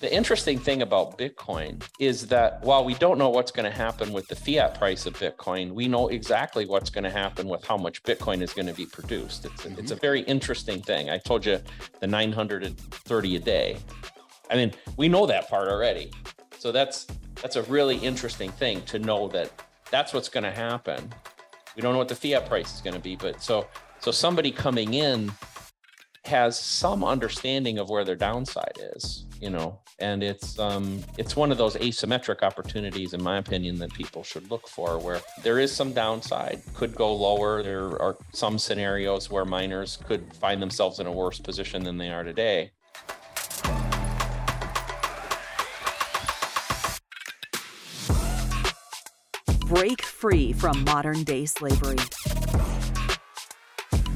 The interesting thing about Bitcoin is that while we don't know what's going to happen with the fiat price of Bitcoin, we know exactly what's going to happen with how much Bitcoin is going to be produced. It's, mm-hmm. it's a very interesting thing. I told you the 930 a day. I mean, we know that part already. So that's that's a really interesting thing to know that that's what's going to happen. We don't know what the fiat price is going to be, but so so somebody coming in has some understanding of where their downside is, you know, and it's um it's one of those asymmetric opportunities, in my opinion, that people should look for, where there is some downside, could go lower. There are some scenarios where miners could find themselves in a worse position than they are today. Break free from modern day slavery.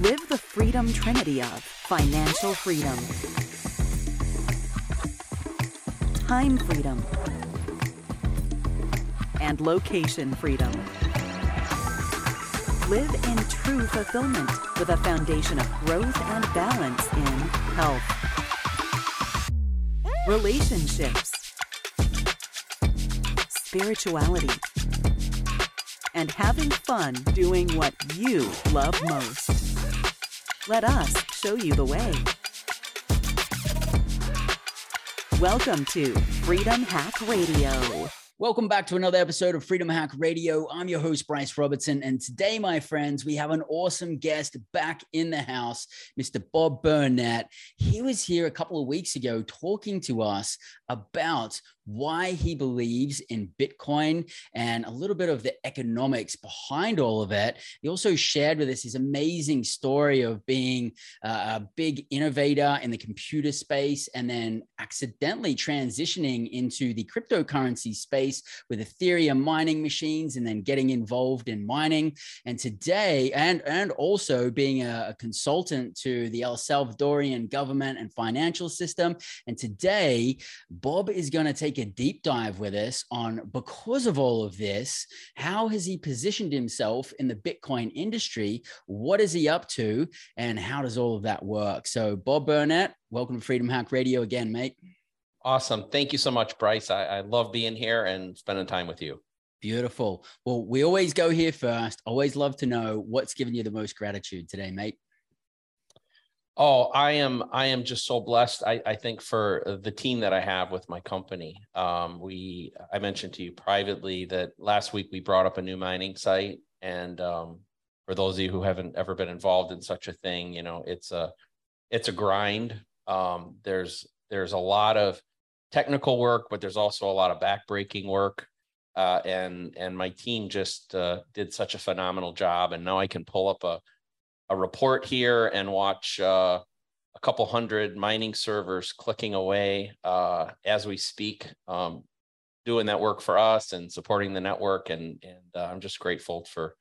Live the freedom trinity of financial freedom, time freedom, and location freedom. Live in true fulfillment with a foundation of growth and balance in health, relationships, spirituality, and having fun doing what you love most. Let us show you the way. Welcome to Freedom Hack Radio. Welcome back to another episode of Freedom Hack Radio. I'm your host, Bryce Robertson. And today, my friends, we have an awesome guest back in the house, Mr. Bob Burnett. He was here a couple of weeks ago talking to us about why he believes in Bitcoin and a little bit of the economics behind all of it. He also shared with us his amazing story of being uh, a big innovator in the computer space and then accidentally transitioning into the cryptocurrency space with Ethereum mining machines and then getting involved in mining. And today, and, and also being a, a consultant to the El Salvadorian government and financial system. And today, Bob is going to take take a deep dive with us on because of all of this, how has he positioned himself in the Bitcoin industry? What is he up to? And how does all of that work? So, Bob Burnett, welcome to Freedom Hack Radio again, mate. Awesome. Thank you so much, Bryce. I, I love being here and spending time with you. Beautiful. Well, we always go here first. Always love to know what's given you the most gratitude today, mate. Oh, I am I am just so blessed. I, I think for the team that I have with my company. Um, we I mentioned to you privately that last week we brought up a new mining site, and um, for those of you who haven't ever been involved in such a thing, you know it's a it's a grind. Um, there's there's a lot of technical work, but there's also a lot of backbreaking work. Uh, and and my team just uh, did such a phenomenal job, and now I can pull up a a report here and watch uh, a couple hundred mining servers clicking away uh, as we speak, um, doing that work for us and supporting the network. And and uh, I'm just grateful for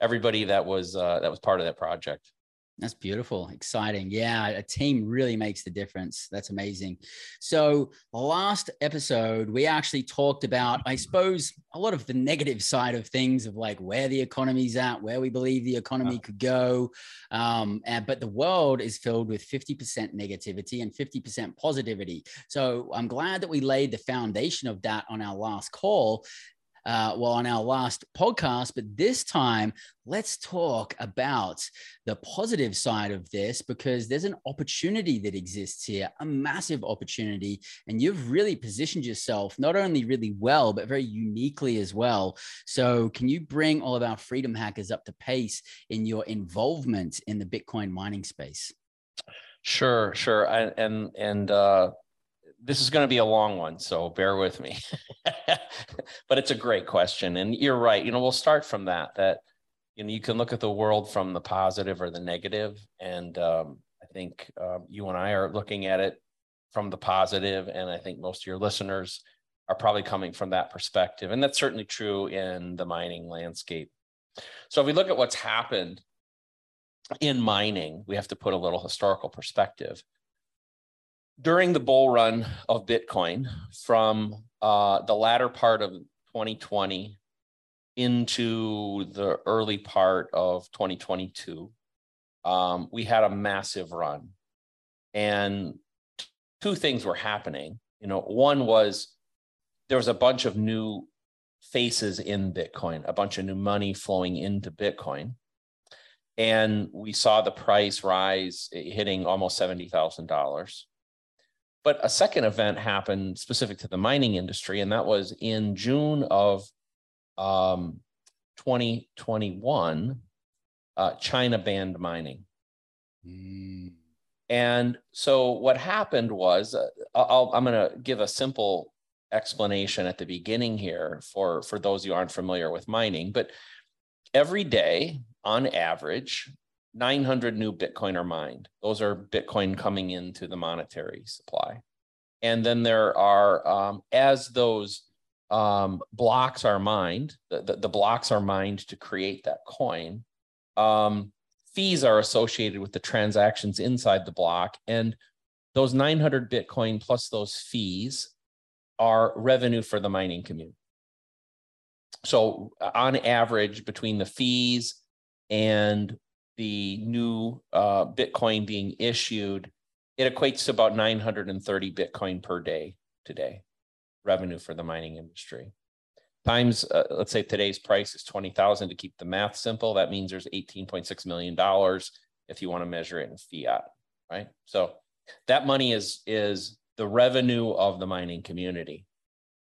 everybody that was uh, that was part of that project. That's beautiful, exciting. Yeah, a team really makes the difference. That's amazing. So, last episode, we actually talked about, I suppose, a lot of the negative side of things of like where the economy's at, where we believe the economy could go. Um, and, but the world is filled with 50% negativity and 50% positivity. So, I'm glad that we laid the foundation of that on our last call uh, well on our last podcast. But this time, let's talk about the positive side of this because there's an opportunity that exists here, a massive opportunity. And you've really positioned yourself not only really well, but very uniquely as well. So, can you bring all of our freedom hackers up to pace in your involvement in the Bitcoin mining space? Sure, sure. And and, and uh, this is going to be a long one, so bear with me. but it's a great question, and you're right. You know, we'll start from that. That you know, you can look at the world from the positive or the negative, and um, I think um, you and I are looking at it from the positive, and I think most of your listeners are probably coming from that perspective, and that's certainly true in the mining landscape. So, if we look at what's happened in mining, we have to put a little historical perspective during the bull run of Bitcoin from uh, the latter part of 2020 into the early part of 2022, um, we had a massive run. And two things were happening. You know, one was there was a bunch of new faces in Bitcoin, a bunch of new money flowing into Bitcoin. And we saw the price rise, hitting almost $70,000. But a second event happened specific to the mining industry, and that was in June of um, 2021. Uh, China banned mining. Mm. And so what happened was, uh, I'll, I'm going to give a simple explanation at the beginning here for, for those who aren't familiar with mining. But every day, on average, 900 new Bitcoin are mined. Those are Bitcoin coming into the monetary supply. And then there are, um, as those um, blocks are mined, the, the, the, blocks are mined to create that coin. Um, fees are associated with the transactions inside the block. And those 900 Bitcoin plus those fees are revenue for the mining community. So, on average, between the fees and the new uh, Bitcoin being issued, it equates to about 930 Bitcoin per day today, revenue for the mining industry. Times, uh, let's say today's price is 20,000 to keep the math simple. That means there's 18.6 million dollars if you want to measure it in fiat, right? So that money is is the revenue of the mining community.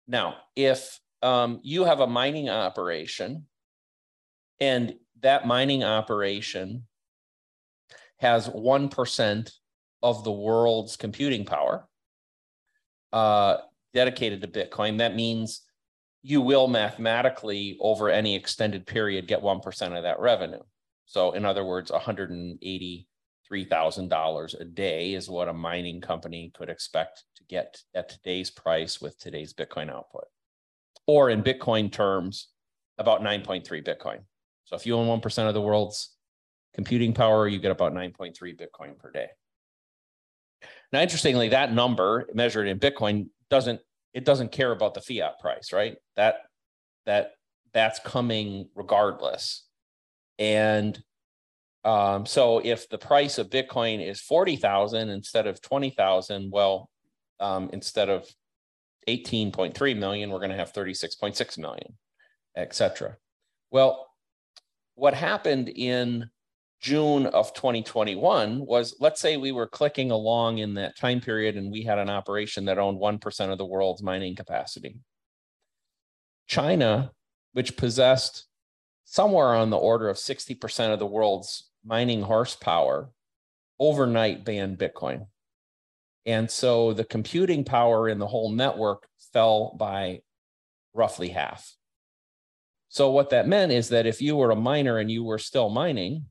Now, if um, you have a mining operation and that mining operation has 1% of the world's computing power uh, dedicated to Bitcoin, that means you will mathematically, over any extended period, get 1% of that revenue. So, in other words, $183,000 a day is what a mining company could expect to get at today's price with today's Bitcoin output. Or in Bitcoin terms, about 9.3 Bitcoin. So if you own 1% of the world's computing power, you get about 9.3 Bitcoin per day. Now, interestingly, that number measured in Bitcoin doesn't it doesn't care about the fiat price, right? That that that's coming regardless. And um, so if the price of Bitcoin is 40,000 instead of 20,000, well, um, instead of 18.3 million, we're going to have 36.6 million, et cetera. Well, what happened in June of 2021 was let's say we were clicking along in that time period and we had an operation that owned 1% of the world's mining capacity. China, which possessed somewhere on the order of 60% of the world's mining horsepower, overnight banned Bitcoin. And so the computing power in the whole network fell by roughly half. So what that meant is that if you were a miner and you were still mining,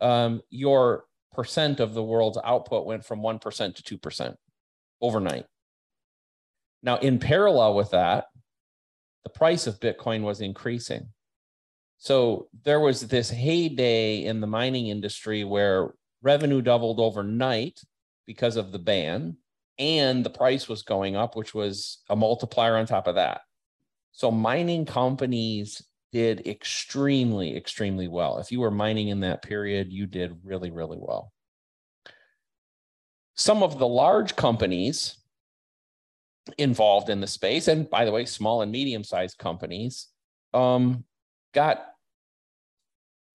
um, your percent of the world's output went from 1% to 2% overnight. Now, in parallel with that, the price of Bitcoin was increasing. So there was this heyday in the mining industry where revenue doubled overnight because of the ban, and the price was going up, which was a multiplier on top of that. So mining companies did extremely, extremely well. If you were mining in that period, you did really, really well. Some of the large companies involved in the space, and by the way, small and medium sized companies, um, got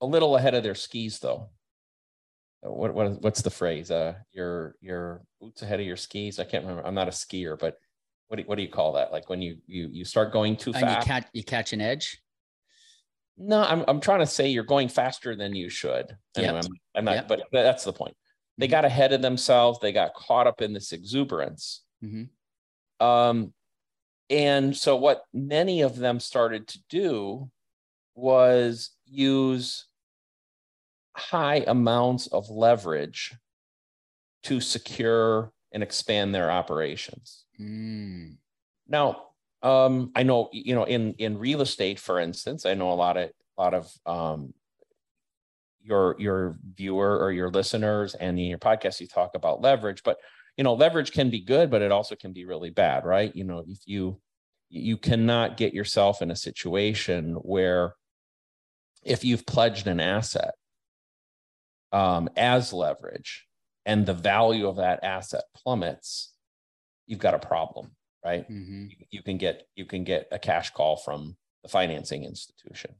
a little ahead of their skis though. What, what what's the phrase? Uh, your your boots ahead of your skis. I can't remember. I'm not a skier, but what do, what do you call that? Like when you you you start going too and fast, you catch you catch an edge. No, I'm I'm trying to say you're going faster than you should. Anyway, yep. I'm, I'm, not, yep. but that's the point. They mm-hmm. got ahead of themselves. They got caught up in this exuberance. Mm-hmm. Um, and so what many of them started to do was use high amounts of leverage to secure and expand their operations. Mm. Now, um, I know you know in in real estate, for instance, I know a lot of a lot of um, your your viewer or your listeners, and in your podcast, you talk about leverage, but you know leverage can be good, but it also can be really bad, right? You know, if you you cannot get yourself in a situation where if you've pledged an asset um, as leverage and the value of that asset plummets, you've got a problem, right? Mm-hmm. You, you can get you can get a cash call from the financing institution.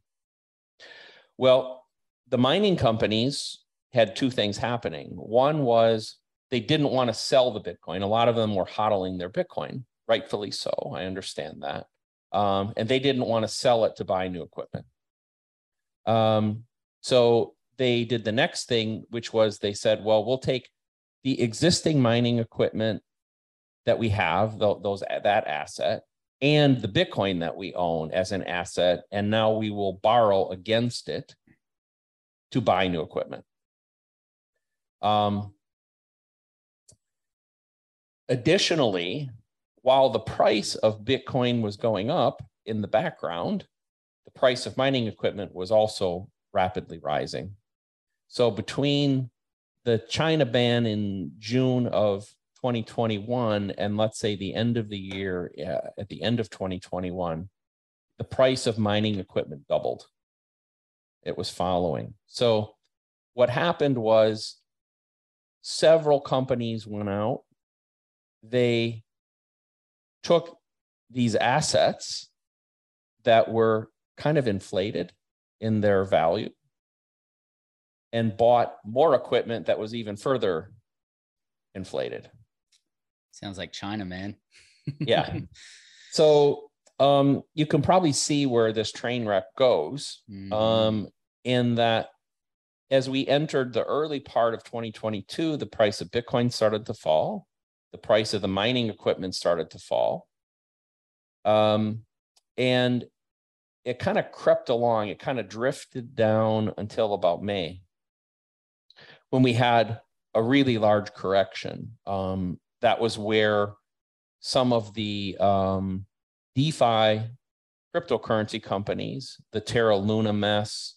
Well, the mining companies had two things happening. One was they didn't want to sell the Bitcoin. A lot of them were hodling their Bitcoin, rightfully so. I understand that. Um, and they didn't want to sell it to buy new equipment. Um, so they did the next thing, which was they said, well, we'll take the existing mining equipment that we have, those that asset, and the Bitcoin that we own as an asset, and now we will borrow against it to buy new equipment. Um, additionally, while the price of Bitcoin was going up in the background, the price of mining equipment was also rapidly rising. So between the China ban in June of 2021 and let's say the end of the year uh, at the end of 2021 the price of mining equipment doubled. It was following. So what happened was several companies went out. They took these assets that were kind of inflated in their value and bought more equipment that was even further inflated. Sounds like China, man. yeah. So um, you can probably see where this train wreck goes. Mm-hmm. Um, in that, as we entered the early part of 2022, the price of Bitcoin started to fall. The price of the mining equipment started to fall. Um, and it kind of crept along, it kind of drifted down until about May when we had a really large correction. Um, that was where some of the um, DeFi cryptocurrency companies, the Terra Luna mess,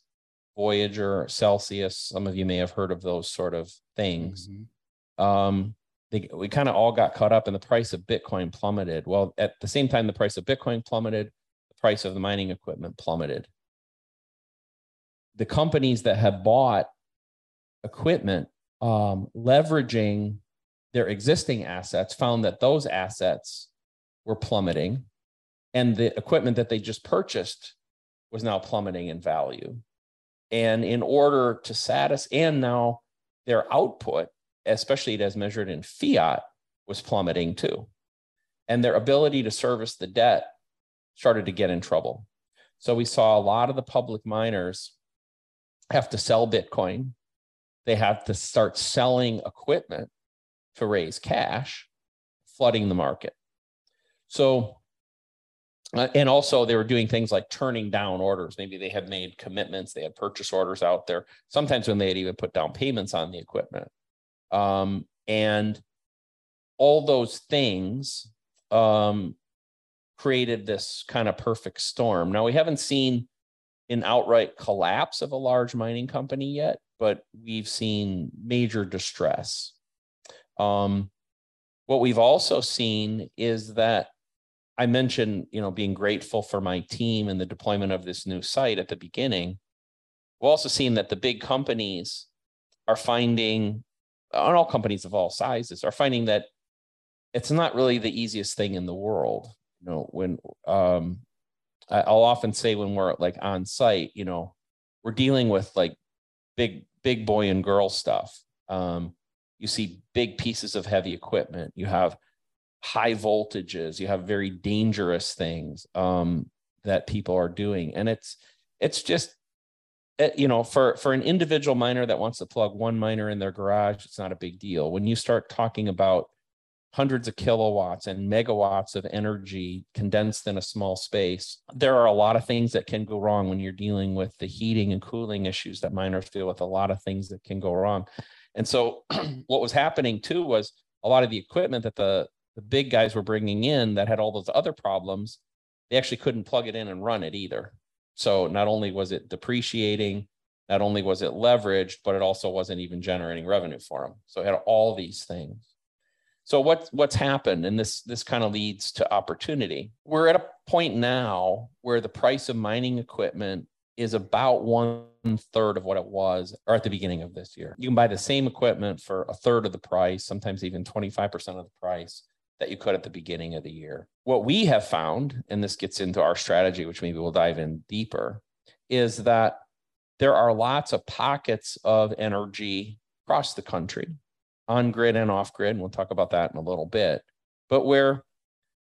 Voyager, Celsius, some of you may have heard of those sort of things. Mm-hmm. Um, they, we kind of all got caught up and the price of Bitcoin plummeted. Well, at the same time, the price of Bitcoin plummeted, the price of the mining equipment plummeted. The companies that had bought equipment, um, leveraging their existing assets, found that those assets were plummeting, and the equipment that they just purchased was now plummeting in value. And in order to satisfy, and now their output, especially as measured in fiat, was plummeting too. And their ability to service the debt started to get in trouble. So we saw a lot of the public miners have to sell Bitcoin they have to start selling equipment to raise cash, flooding the market. So, uh, and also they were doing things like turning down orders. Maybe they had made commitments, they had purchase orders out there. Sometimes when they had even put down payments on the equipment. Um, and all those things um, created this kind of perfect storm. Now, we haven't seen an outright collapse of a large mining company yet, but we've seen major distress. Um, what we've also seen is that I mentioned, you know, being grateful for my team and the deployment of this new site at the beginning. We've also seen that the big companies are finding, and all companies of all sizes are finding that it's not really the easiest thing in the world. You know, when um, I'll often say when we're like on site, you know, we're dealing with like big big boy and girl stuff. Um, you see big pieces of heavy equipment. You have high voltages. You have very dangerous things um, that people are doing, and it's it's just eh, you know for for an individual miner that wants to plug one miner in their garage, it's not a big deal. When you start talking about hundreds of kilowatts and megawatts of energy condensed in a small space. There are a lot of things that can go wrong when you're dealing with the heating and cooling issues that miners deal with, a lot of things that can go wrong. And so what was happening too was a lot of the equipment that the, the big guys were bringing in that had all those other problems, they actually couldn't plug it in and run it either. So not only was it depreciating, not only was it leveraged, but it also wasn't even generating revenue for them. So it had all these things. So what's what's happened, and this this kind of leads to opportunity. We're at a point now where the price of mining equipment is about one third of what it was or at the beginning of this year. You can buy the same equipment for a third of the price, sometimes even 25% of the price that you could at the beginning of the year. What we have found, and this gets into our strategy, which maybe we'll dive in deeper, is that there are lots of pockets of energy across the country, on grid and off grid. And we'll talk about that in a little bit, but where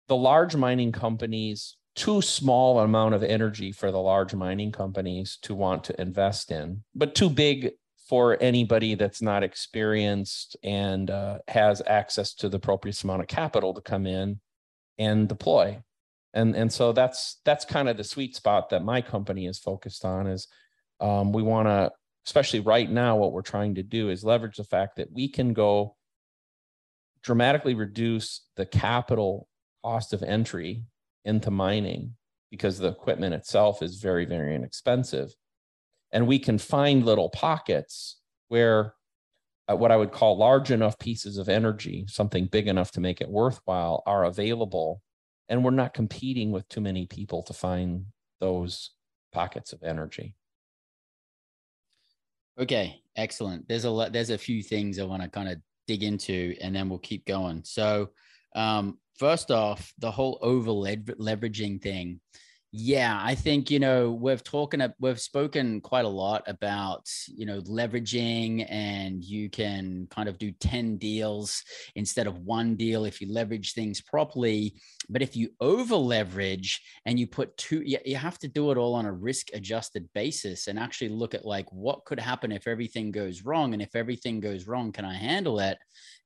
the large mining companies, too small amount of energy for the large mining companies to want to invest in, but too big for anybody that's not experienced and uh, has access to the appropriate amount of capital to come in and deploy. And, and so that's that's kind of the sweet spot that my company is focused on is um, we want to especially right now what we're trying to do is leverage the fact that we can go dramatically reduce the capital cost of entry into mining because the equipment itself is very very inexpensive and we can find little pockets where uh, what I would call large enough pieces of energy, something big enough to make it worthwhile, are available. And we're not competing with too many people to find those pockets of energy. Okay, excellent. There's a lot, there's a few things I want to kind of dig into and then we'll keep going. So, um, first off, the whole over leveraging thing. Yeah, I think you know we've talking we've spoken quite a lot about you know leveraging and you can kind of do 10 deals instead of one deal if you leverage things properly. But if you over leverage and you put two you, you have to do it all on a risk adjusted basis and actually look at like what could happen if everything goes wrong and if everything goes wrong can I handle it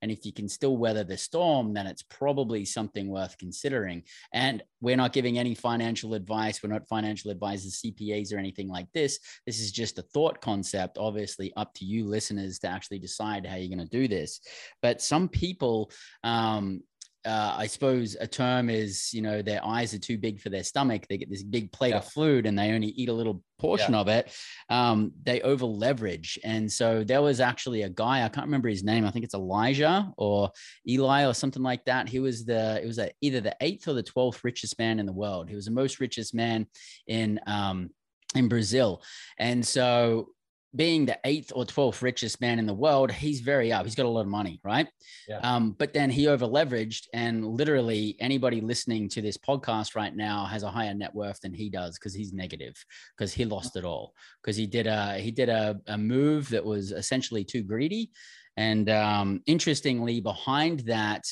and if you can still weather the storm, then it's probably something worth considering. And we're not giving any financial advice. We're not financial advisors, CPAs, or anything like this. This is just a thought concept, obviously, up to you listeners to actually decide how you're going to do this. But some people, um, uh, I suppose a term is, you know, their eyes are too big for their stomach. They get this big plate yeah. of food and they only eat a little portion yeah. of it. Um, they over leverage. And so there was actually a guy, I can't remember his name. I think it's Elijah or Eli or something like that. He was the, it was a, either the eighth or the 12th richest man in the world. He was the most richest man in, um, in Brazil. And so being the eighth or 12th richest man in the world, he's very up. He's got a lot of money, right? Yeah. Um, but then he over leveraged, and literally anybody listening to this podcast right now has a higher net worth than he does because he's negative because he lost it all because he did a he did a, a move that was essentially too greedy. And um, interestingly, behind that,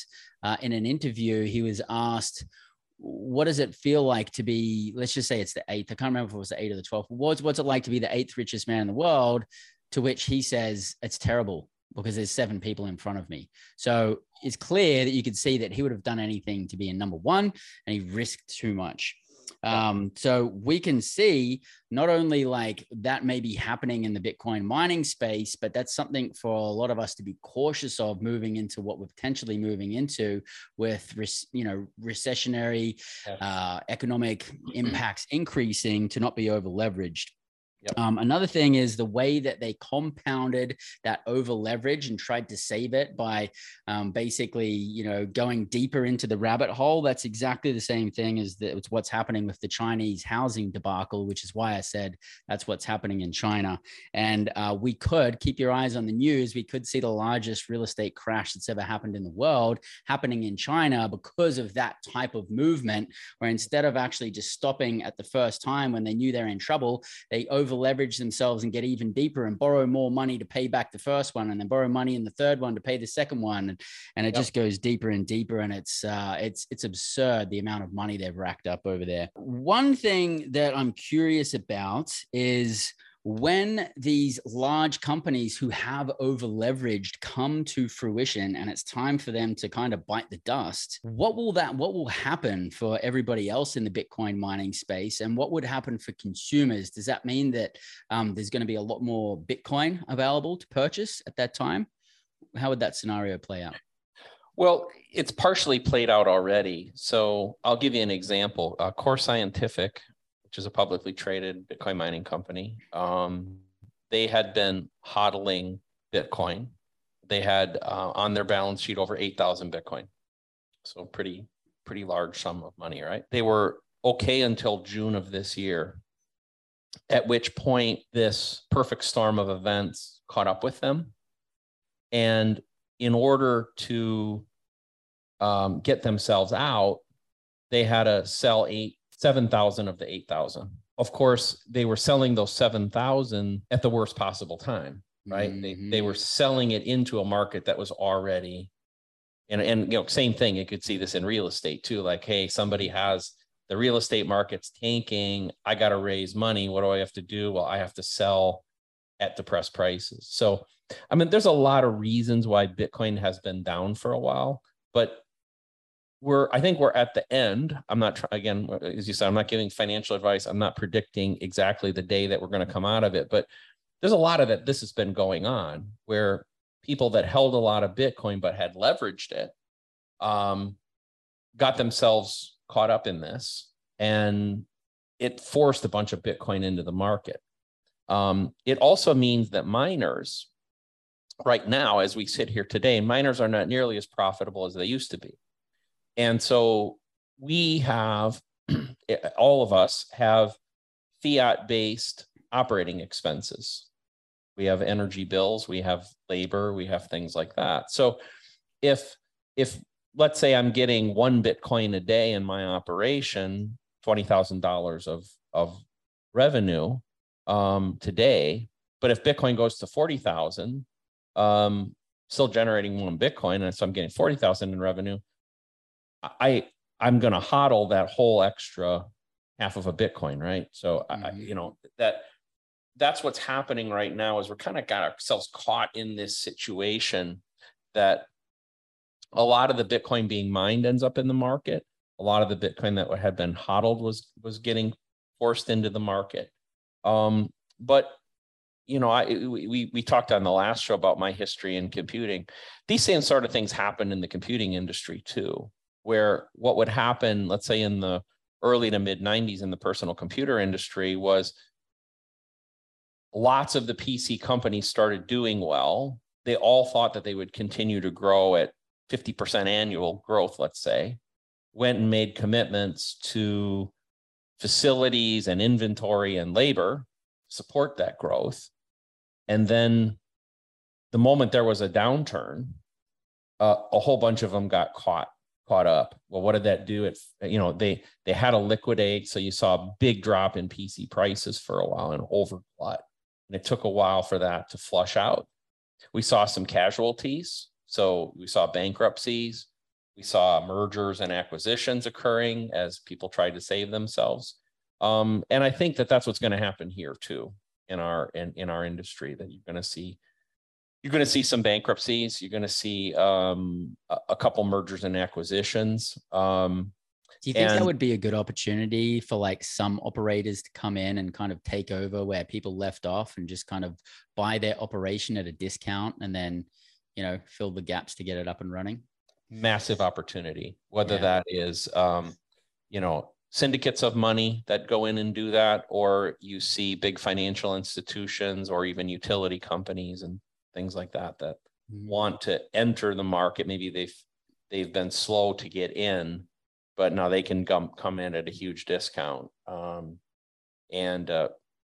uh, in an interview, he was asked, what does it feel like to be let's just say it's the eighth i can't remember if it was the eighth or the 12th what's, what's it like to be the eighth richest man in the world? To which he says it's terrible because there's seven people in front of me. So it's clear that you could see that he would have done anything to be in number one and he risked too much um, so we can see not only like that may be happening in the Bitcoin mining space, but that's something for a lot of us to be cautious of moving into what we're potentially moving into with, you know, recessionary uh, economic impacts increasing to not be over leveraged. Yep. Um, another thing is the way that they compounded that over leverage and tried to save it by um, basically, you know, going deeper into the rabbit hole. That's exactly the same thing as the, it's what's happening with the Chinese housing debacle, which is why I said that's what's happening in China. And uh, we could keep your eyes on the news. We could see the largest real estate crash that's ever happened in the world happening in China because of that type of movement, where instead of actually just stopping at the first time when they knew they're in trouble, they over over leverage themselves and get even deeper and borrow more money to pay back the first one and then borrow money in the third one to pay the second one and, and it yep. just goes deeper and deeper and it's uh, it's it's absurd the amount of money they've racked up over there one thing that i'm curious about is when these large companies who have over leveraged come to fruition and it's time for them to kind of bite the dust what will that what will happen for everybody else in the bitcoin mining space and what would happen for consumers does that mean that um, there's going to be a lot more bitcoin available to purchase at that time how would that scenario play out well, it's partially played out already. So I'll give you an example. Uh, Core Scientific, which is a publicly traded Bitcoin mining company. Um, they had been hodling Bitcoin. They had uh, on their balance sheet over 8,000 Bitcoin. So pretty, pretty large sum of money, right? They were okay until June of this year, at which point this perfect storm of events caught up with them. And in order to um, get themselves out, they had to sell eight, 7,000 of the 8,000. Of course, they were selling those 7,000 at the worst possible time, right? Mm-hmm. They, they were mm-hmm. selling it into a market that was already, and, and, you know, same thing. You could see this in real estate too. Like, hey, somebody has the real estate market's tanking. I got to raise money. What do I have to do? Well, I have to sell at depressed prices. So, I mean, there's a lot of reasons why Bitcoin has been down for a while, but we're i think we're at the end. I'm not trying again as you said i'm not giving financial advice. I'm not predicting exactly the day that we're going to come out of it but there's a lot of that this has been going on where people that held a lot of bitcoin but had leveraged it um, got themselves caught up in this and it forced a bunch of bitcoin into the market. Um, it also means that miners right now as we sit here today miners are not nearly as profitable as they used to be and so we have, all of us have fiat based operating expenses. We have energy bills, we have labor, we have things like that. So if, if let's say I'm getting one Bitcoin a day in my operation, $20,000 of, of revenue um, today, but if Bitcoin goes to 40,000, um, still generating one Bitcoin, and so I'm getting 40,000 in revenue, I I'm going to hodl that whole extra half of a Bitcoin, right? So mm-hmm. I, you know that that's what's happening right now is we're kind of got ourselves caught in this situation that a lot of the Bitcoin being mined ends up in the market. A lot of the Bitcoin that had been hodled was was getting forced into the market. Um, but you know, I we we talked on the last show about my history in computing. These same sort of things happen in the computing industry too where what would happen, let's say in the early to mid 90s in the personal computer industry, was lots of the PC companies started doing well. They all thought that they would continue to grow at 50% annual growth, let's say, went and made commitments to facilities and inventory and labor support that growth. And then the moment there was a downturn, uh, a whole bunch of them got caught caught up. Well, what did that do? It you know they they had to liquidate, so you saw a big drop in PC prices for a while and overglut, and it took a while for that to flush out. We saw some casualties, so we saw bankruptcies, we saw mergers and acquisitions occurring as people tried to save themselves, um, and I think that that's what's going to happen here too in our in, in our industry. That you're going to see you're going to see some bankruptcies. You're going to see um, a, a, couple mergers and acquisitions. Um, Do you think and, that would be a good opportunity for like some operators to come in and kind of take over where people left off and just kind of buy their operation at a discount and then, you know, fill the gaps to get it up and running? Massive opportunity. Whether yeah. that is, um, you know, syndicates of money that go in and do that, or you see big financial institutions or even utility companies and things like that that mm-hmm. want to enter the market. Maybe they've they've been slow to get in, but now they can come come in at a huge discount. Um, and uh,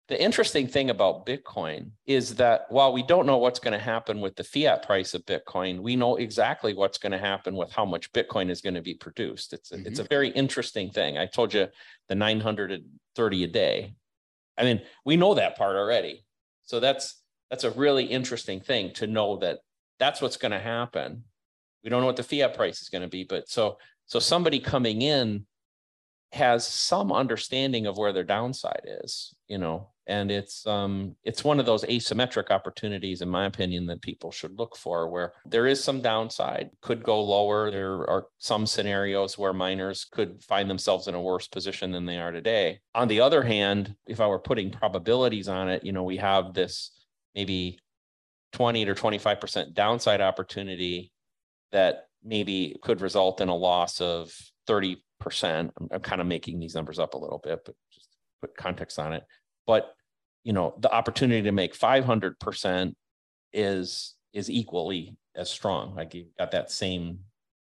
the interesting thing about Bitcoin is that while we don't know what's going to happen with the fiat price of Bitcoin, we know exactly what's going to happen with how much Bitcoin is going to be produced. It's a, mm-hmm. it's a very interesting thing. I told you the 930 a day. I mean, we know that part already. So that's that's a really interesting thing to know that that's what's going to happen. We don't know what the fiat price is going to be, but so so somebody coming in has some understanding of where their downside is, you know, and it's um it's one of those asymmetric opportunities in my opinion that people should look for where there is some downside could go lower there are some scenarios where miners could find themselves in a worse position than they are today on the other hand if i were putting probabilities on it you know we have this maybe 20 to 25% downside opportunity that maybe could result in a loss of 30%. I'm, I'm kind of making these numbers up a little bit, but just put context on it. But you know, the opportunity to make 500% is is equally as strong. Like you've got that same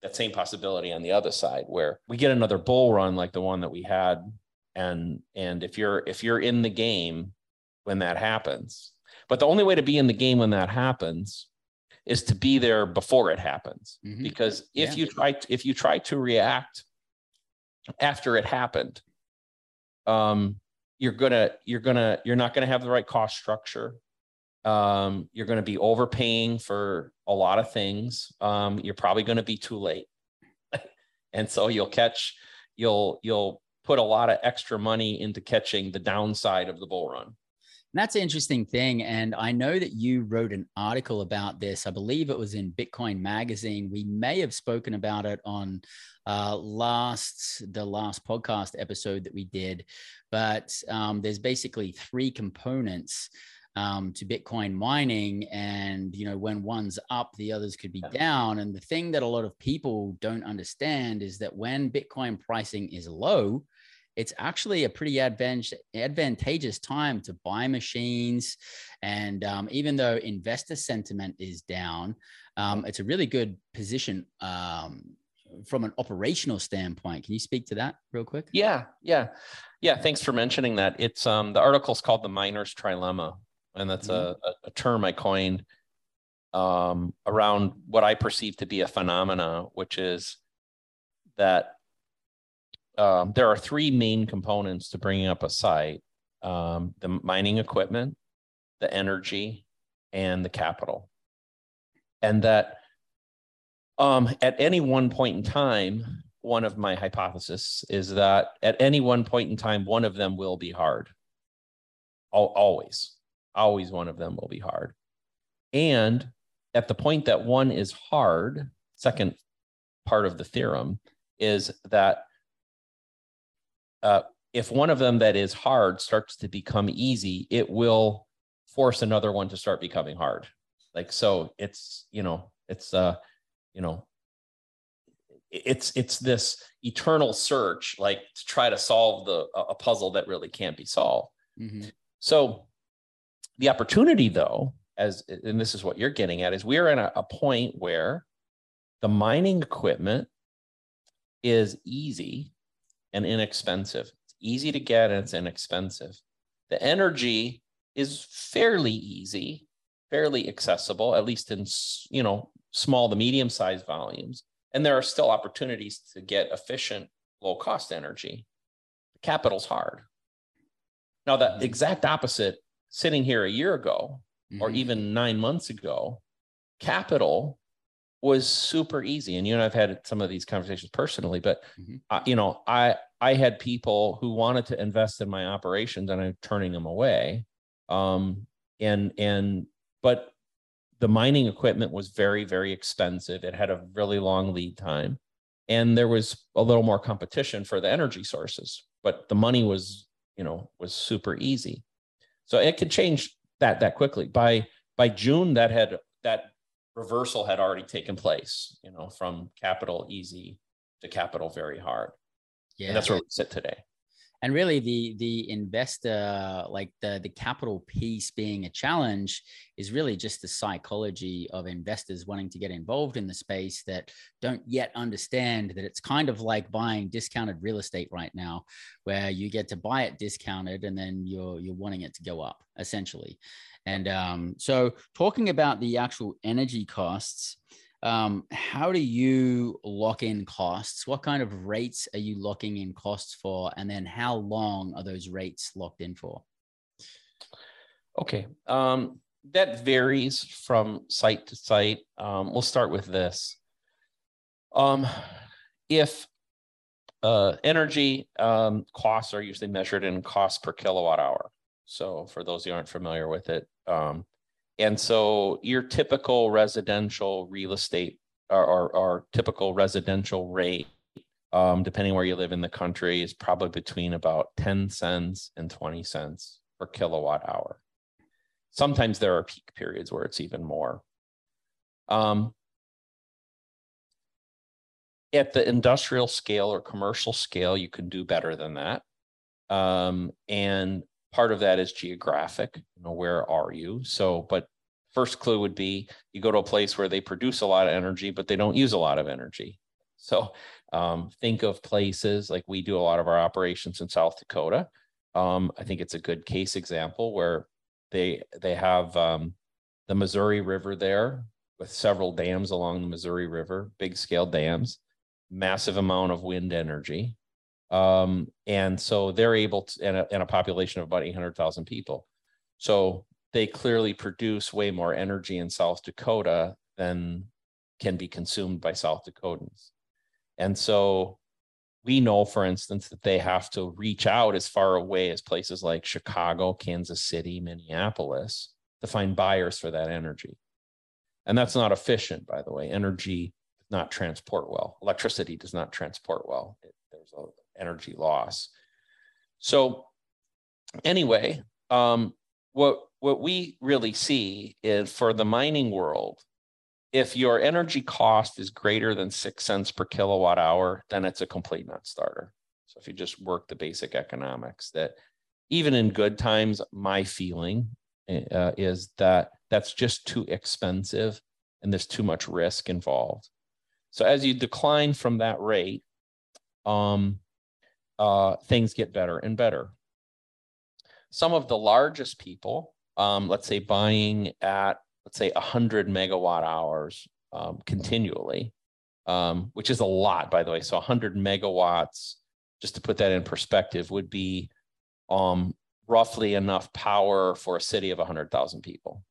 that same possibility on the other side where we get another bull run like the one that we had and and if you're if you're in the game when that happens but the only way to be in the game when that happens is to be there before it happens. Mhm. Because if Yeah. you try if you try to react after it happened, um, you're gonna you're gonna you're not gonna have the right cost structure. Um, you're gonna be overpaying for a lot of things. Um, you're probably gonna be too late, and so you'll catch you'll you'll put a lot of extra money into catching the downside of the bull run. And that's an interesting thing. And I know that you wrote an article about this. I believe it was in Bitcoin Magazine. We may have spoken about it on uh, last the last podcast episode that we did. But um, there's basically three components um, to Bitcoin mining, and you know when one's up, the others could be down. And the thing that a lot of people don't understand is that when Bitcoin pricing is low, it's actually a pretty advantage, advantageous time to buy machines. And um, even though investor sentiment is down, um, it's a really good position um, from an operational standpoint. Can you speak to that real quick? Yeah, yeah, yeah. Thanks for mentioning that. It's um the article's called the miner's trilemma, and that's a, a, a term I coined um around what I perceive to be a phenomena, which is that um, there are three main components to bringing up a site: um, the mining equipment, the energy, and the capital, and that um, at any one point in time, one of my hypotheses is that at any one point in time, one of them will be hard. Al- Always, always one of them will be hard. And at the point that one is hard, second part of the theorem is that uh, if one of them that is hard starts to become easy, it will force another one to start becoming hard. Like so, it's you know, it's uh, you know, it's it's this eternal search, like to try to solve the a puzzle that really can't be solved. Mhm. So the opportunity, though, as and this is what you're getting at, is we're in a, a point where the mining equipment is easy and inexpensive. It's easy to get and it's inexpensive. The energy is fairly easy, fairly accessible, at least in you know small to medium sized volumes. And there are still opportunities to get efficient, low cost energy. Capital's hard. Now, the Mhm. exact opposite, sitting here a year ago or Mhm. even nine months ago, capital was super easy. And you and I've had some of these conversations personally, but Mhm. uh, you know, I I had people who wanted to invest in my operations, and I'm turning them away. Um, and and but the mining equipment was very very expensive. It had a really long lead time, and there was a little more competition for the energy sources. But the money was you know was super easy, so it could change that that quickly. By by June, that had that reversal had already taken place. You know, from capital easy to capital very hard. Yeah. And that's where we sit today. and really the the investor like the the capital piece being a challenge is really just the psychology of investors wanting to get involved in the space that don't yet understand that it's kind of like buying discounted real estate right now where you get to buy it discounted and then you're you're wanting it to go up essentially and um, so talking about the actual energy costs um, how do you lock in costs? What kind of rates are you locking in costs for? And then how long are those rates locked in for? Okay. Um, that varies from site to site. Um, we'll start with this. Um, if uh, energy um, costs are usually measured in cost per kilowatt hour. So for those who aren't familiar with it, um, and so your typical residential real estate or, or, or typical residential rate, um, depending where you live in the country, is probably between about 10 cents and 20 cents per kilowatt hour. Sometimes there are peak periods where it's even more. Um, at the industrial scale or commercial scale, you can do better than that. Um, and part of that is geographic. You know, where are you? So, but first clue would be you go to a place where they produce a lot of energy, but they don't use a lot of energy. So, um, think of places like we do a lot of our operations in South Dakota. Um, I think it's a good case example where they they have um, the Missouri River there with several dams along the Missouri River, big scale dams, massive amount of wind energy. Um, and so they're able to, a, a population of about 800,000 people. So they clearly produce way more energy in South Dakota than can be consumed by South Dakotans. And so we know, for instance, that they have to reach out as far away as places like Chicago, Kansas City, Minneapolis to find buyers for that energy. And that's not efficient, by the way. Energy does not transport well. Electricity does not transport well. It, there's a energy loss. So, anyway, um, what what we really see is for the mining world, if your energy cost is greater than six cents per kilowatt hour, then it's a complete non-starter. So if you just work the basic economics, that even in good times, my feeling uh, is that that's just too expensive and there's too much risk involved. So as you decline from that rate, um, uh, things get better and better. Some of the largest people, um, let's say buying at let's say 100 megawatt hours um, continually, um, which is a lot, by the way. So 100 megawatts, just to put that in perspective, would be um, roughly enough power for a city of 100,000 people.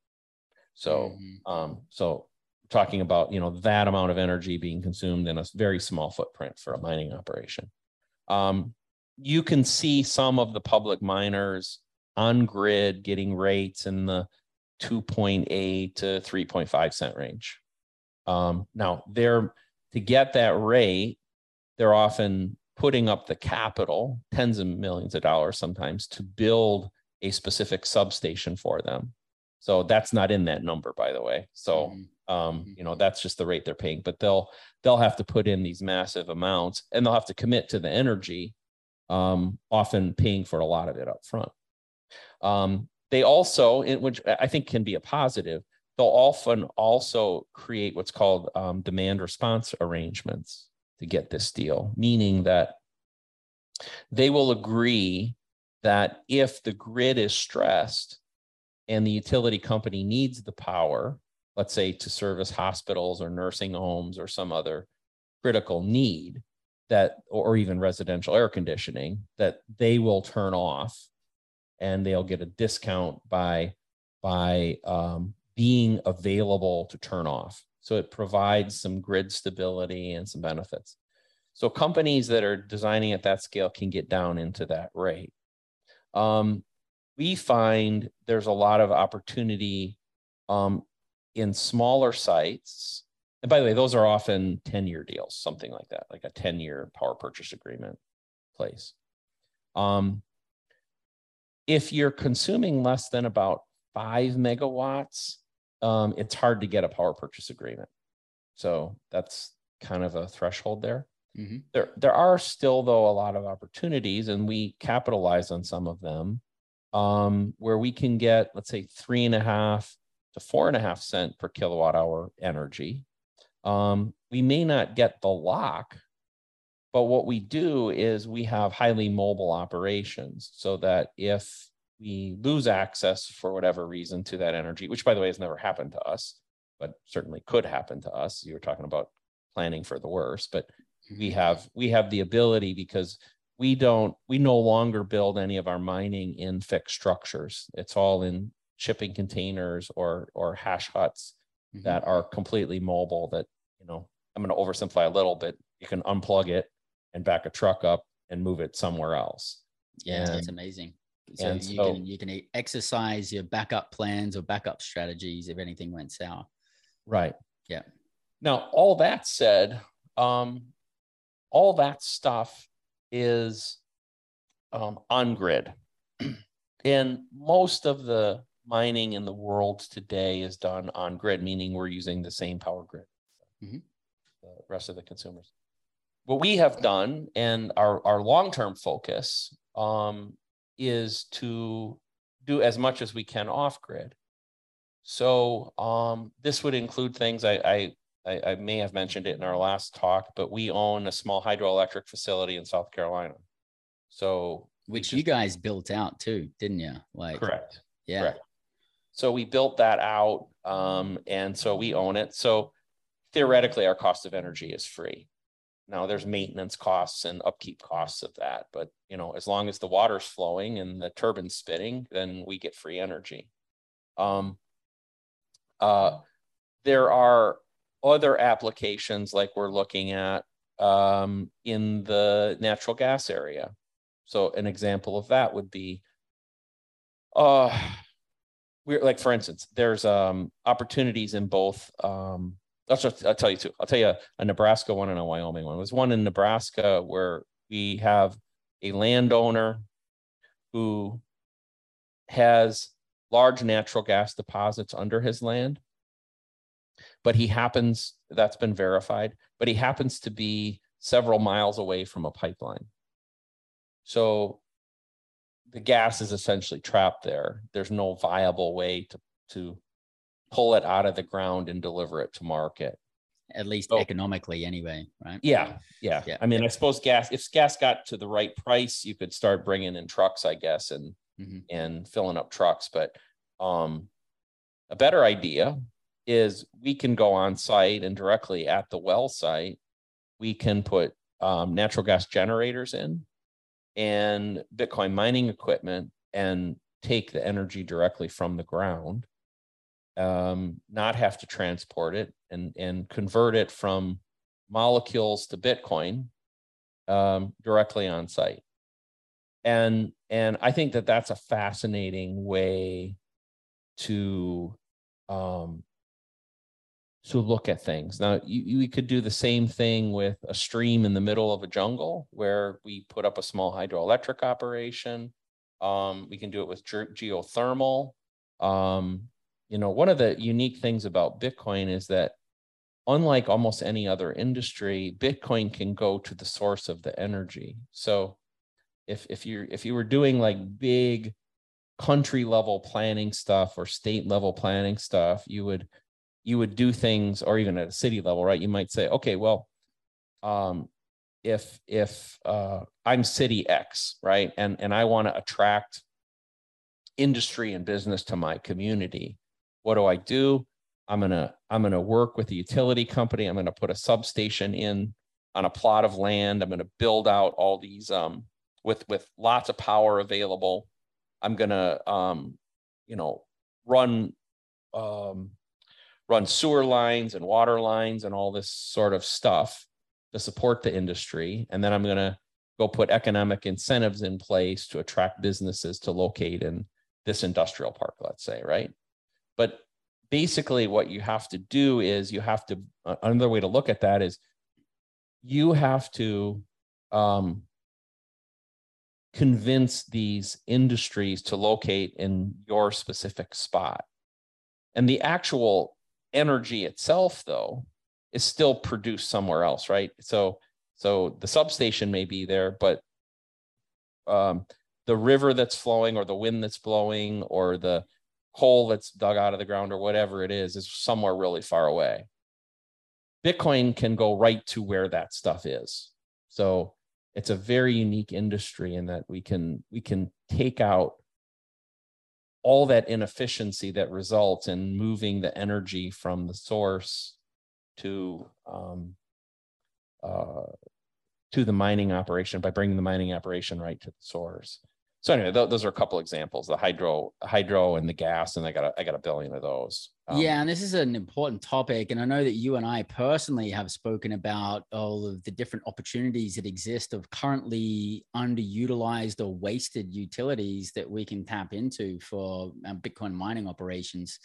So, mm-hmm. um, so talking about you know that amount of energy being consumed in a very small footprint for a mining operation. Um, you can see some of the public miners on grid getting rates in the 2.8 to 3.5 cent range. Um, now, they're to get that rate, they're often putting up the capital, tens of millions of dollars sometimes, to build a specific substation for them. So that's not in that number, by the way. So mm-hmm. um, mm-hmm. you know that's just the rate they're paying, but they'll they'll have to put in these massive amounts, and they'll have to commit to the energy, um, often paying for a lot of it up front. Um, they also, which I think can be a positive, they'll often also create what's called um, demand response arrangements to get this deal, meaning that they will agree that if the grid is stressed and the utility company needs the power, let's say to service hospitals or nursing homes or some other critical need that or even residential air conditioning that they will turn off and they'll get a discount by by um, being available to turn off. So it provides some grid stability and some benefits. So companies that are designing at that scale can get down into that rate. Um, we find there's a lot of opportunity um, in smaller sites. And by the way, those are often 10 year deals, something like that, like a 10 year power purchase agreement place. Um, if you're consuming less than about five megawatts, um, it's hard to get a power purchase agreement. So that's kind of a threshold there. Mm-hmm. There, there are still though a lot of opportunities, and we capitalize on some of them, um, where we can get, let's say, three and a half to four and a half cent per kilowatt hour energy. Um, we may not get the lock but what we do is we have highly mobile operations so that if we lose access for whatever reason to that energy, which by the way has never happened to us, but certainly could happen to us. You were talking about planning for the worst, but we have we have the ability because we don't we no longer build any of our mining in fixed structures. It's all in shipping containers or or hash huts mm-hmm. that are completely mobile that you know i'm going to oversimplify a little bit you can unplug it and back a truck up and move it somewhere else. Yeah, and, that's amazing. So you so, can you can exercise your backup plans or backup strategies if anything went sour. Right. Yeah. Now, all that said, um, all that stuff is um, on grid. and most of the mining in the world today is done on grid, meaning we're using the same power grid. Mm-hmm. The rest of the consumers what we have done and our, our long-term focus um, is to do as much as we can off grid. So um, this would include things I, I, I may have mentioned it in our last talk, but we own a small hydroelectric facility in South Carolina. So which you guys built out too, didn't you? Like correct. Yeah. Correct. So we built that out, um, and so we own it. So theoretically, our cost of energy is free. Now there's maintenance costs and upkeep costs of that, but you know, as long as the water's flowing and the turbine's spinning, then we get free energy. Um, uh, there are other applications like we're looking at um, in the natural gas area. So an example of that would be, uh, we're like for instance, there's um, opportunities in both. Um, I'll, just, I'll tell you two. I'll tell you a, a Nebraska one and a Wyoming one. There's one in Nebraska where we have a landowner who has large natural gas deposits under his land but he happens that's been verified but he happens to be several miles away from a pipeline. So the gas is essentially trapped there. There's no viable way to to pull it out of the ground and deliver it to market. At least so, economically anyway right? Yeah, yeah. Yeah. I mean i suppose gas if gas got to the right price you could start bringing in trucks i guess and mm-hmm. and filling up trucks but um a better idea is we can go on site and directly at the well site, we can put um, natural gas generators in and Bitcoin mining equipment and take the energy directly from the ground, um, not have to transport it and, and convert it from molecules to Bitcoin um, directly on site. And, and I think that that's a fascinating way to um, to look at things. Now, you, you could do the same thing with a stream in the middle of a jungle where we put up a small hydroelectric operation. Um, we can do it with ge- geothermal. Um, you know, one of the unique things about Bitcoin is that unlike almost any other industry, Bitcoin can go to the source of the energy. So if if you if you were doing like big country level planning stuff or state level planning stuff, you would you would do things or even at a city level right? You might say okay well um, if if uh, i'm city x right? And and i want to attract industry and business to my community. What do i do? I'm going to i'm going to work with the utility company. I'm going to put a substation in on a plot of land. I'm going to build out all these um, with with lots of power available. I'm going to um, you know run um, run sewer lines and water lines and all this sort of stuff to support the industry. And then I'm going to go put economic incentives in place to attract businesses to locate in this industrial park, let's say, right? But basically, what you have to do is you have to, another way to look at that is you have to um, convince these industries to locate in your specific spot. And the actual energy itself though is still produced somewhere else right? So so the substation may be there but um, the river that's flowing or the wind that's blowing or the coal that's dug out of the ground or whatever it is is somewhere really far away. Bitcoin can go right to where that stuff is. So it's a very unique industry in that we can we can take out all that inefficiency that results in moving the energy from the source to um, uh, to the mining operation by bringing the mining operation right to the source. So anyway, th- those are a couple examples: the hydro, hydro, and the gas, and I got a, I got a billion of those. Um, yeah, and this is an important topic, and I know that you and I personally have spoken about all of the different opportunities that exist of currently underutilized or wasted utilities that we can tap into for um, Bitcoin mining operations.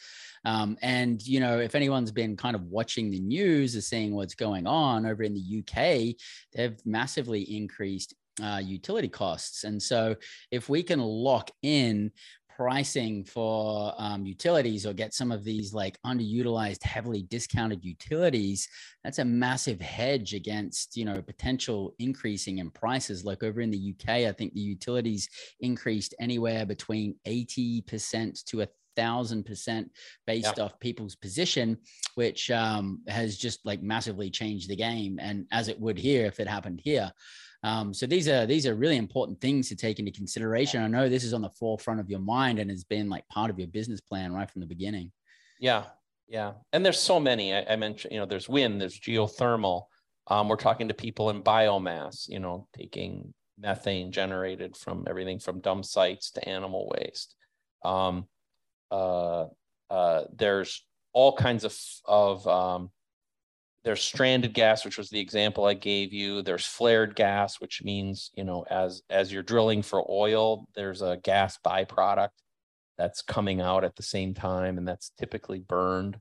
Um, and you know, if anyone's been kind of watching the news or seeing what's going on over in the UK, they've massively increased uh, utility costs. And so, if we can lock in pricing for um, utilities or get some of these like underutilized, heavily discounted utilities, that's a massive hedge against you know potential increasing in prices. Like over in the UK, I think the utilities increased anywhere between eighty percent to a thousand percent based yeah. off people's position, which um, has just like massively changed the game, and as it would here if it happened here. Um, so these are these are really important things to take into consideration. I know this is on the forefront of your mind and has been like part of your business plan right from the beginning. Yeah, yeah, and there's so many. I, I mentioned, you know, there's wind, there's geothermal. Um, we're talking to people in biomass, you know, taking methane generated from everything from dump sites to animal waste. Um, uh, uh, there's all kinds of of um, there's stranded gas, which was the example I gave you. There's flared gas, which means you know as as you're drilling for oil, there's a gas byproduct that's coming out at the same time, and that's typically burned.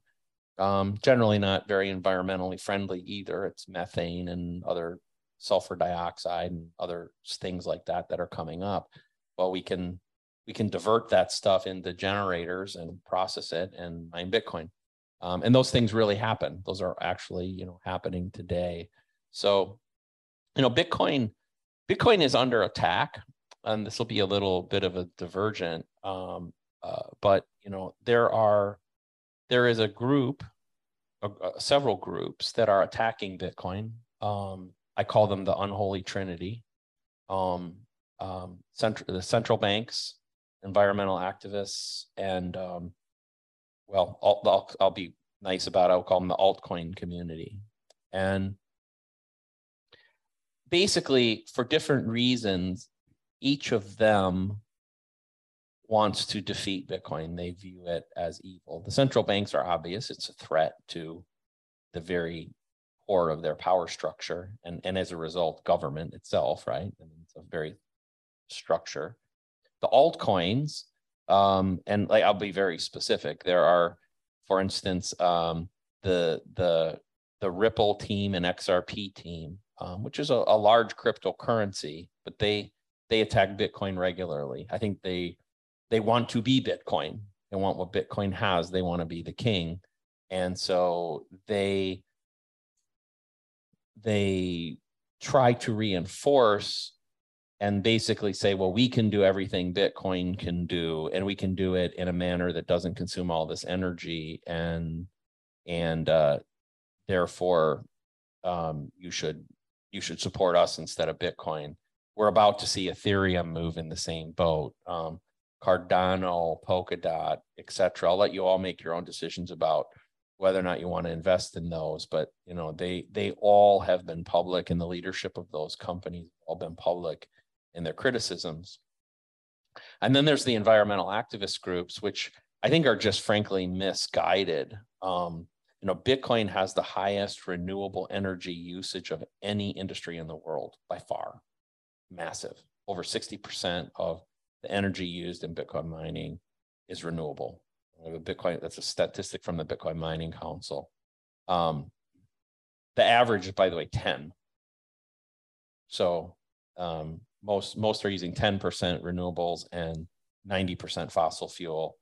Um, generally not very environmentally friendly either. It's methane and other sulfur dioxide and other things like that that are coming up. Well, we can we can divert that stuff into generators and process it and mine Bitcoin. Um, and those things really happen. Those are actually you know happening today. So, you know, Bitcoin Bitcoin is under attack, and this will be a little bit of a divergent. Um, uh, but you know, there are there is a group, uh, several groups that are attacking Bitcoin. Um, I call them the unholy trinity. Um, um, central, the central banks, environmental activists, and um, well, I'll, I'll, be nice about it. I'll call them the altcoin community. And basically, for different reasons, each of them wants to defeat Bitcoin. They view it as evil. The central banks are obvious, it's a threat to the very core of their power structure, and, and as a result, government itself, right? I mean, it's a very structure. The altcoins, um, and like I'll be very specific. There are, for instance, um, the the the Ripple team and XRP team, um, which is a, a large cryptocurrency, but they they attack Bitcoin regularly. I think they they want to be Bitcoin. They want what Bitcoin has. They want to be the king. And so they they try to reinforce and basically say, well, we can do everything Bitcoin can do, and we can do it in a manner that doesn't consume all this energy, and and uh, therefore um, you should you should support us instead of Bitcoin. We're about to see Ethereum move in the same boat. Um, Cardano, Polkadot, etc. I'll let you all make your own decisions about whether or not you want to invest in those. But you know, they they all have been public, and the leadership of those companies all been public in their criticisms. And then there's the environmental activist groups, which I think are just frankly misguided. Um, you know, Bitcoin has the highest renewable energy usage of any industry in the world by far, massive. Over 60% of the energy used in Bitcoin mining is renewable. Bitcoin, that's a statistic from the Bitcoin Mining Council. Um, the average is, by the way, 10. So um, most most are using 10% renewables and 90% fossil fuel.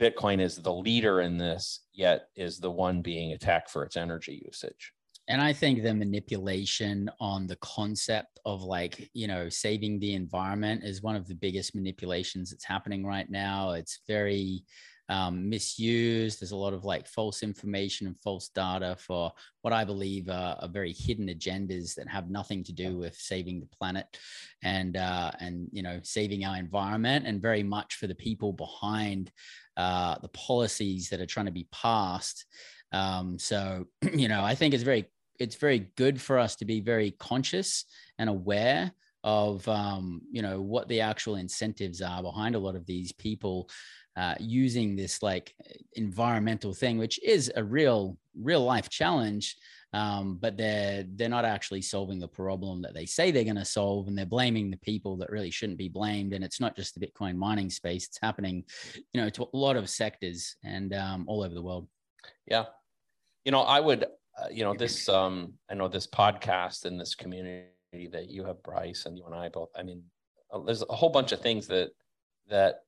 Bitcoin is the leader in this, yet is the one being attacked for its energy usage and i think the manipulation on the concept of like you know saving the environment is one of the biggest manipulations that's happening right now it's very um, misused. There's a lot of like false information and false data for what i believe are, are very hidden agendas that have nothing to do with saving the planet and uh, and you know saving our environment and very much for the people behind uh, the policies that are trying to be passed. Um, so, you know, I think it's very it's very good for us to be very conscious and aware of um, you know what the actual incentives are behind a lot of these people uh, using this like environmental thing, which is a real real life challenge. Um, but they're they're not actually solving the problem that they say they're going to solve, and they're blaming the people that really shouldn't be blamed. And it's not just the Bitcoin mining space; it's happening, you know, to a lot of sectors and um, all over the world. Yeah, you know, I would uh, you know this um i know this podcast and this community that you have bryce and you and i both i mean uh, there's a whole bunch of things that that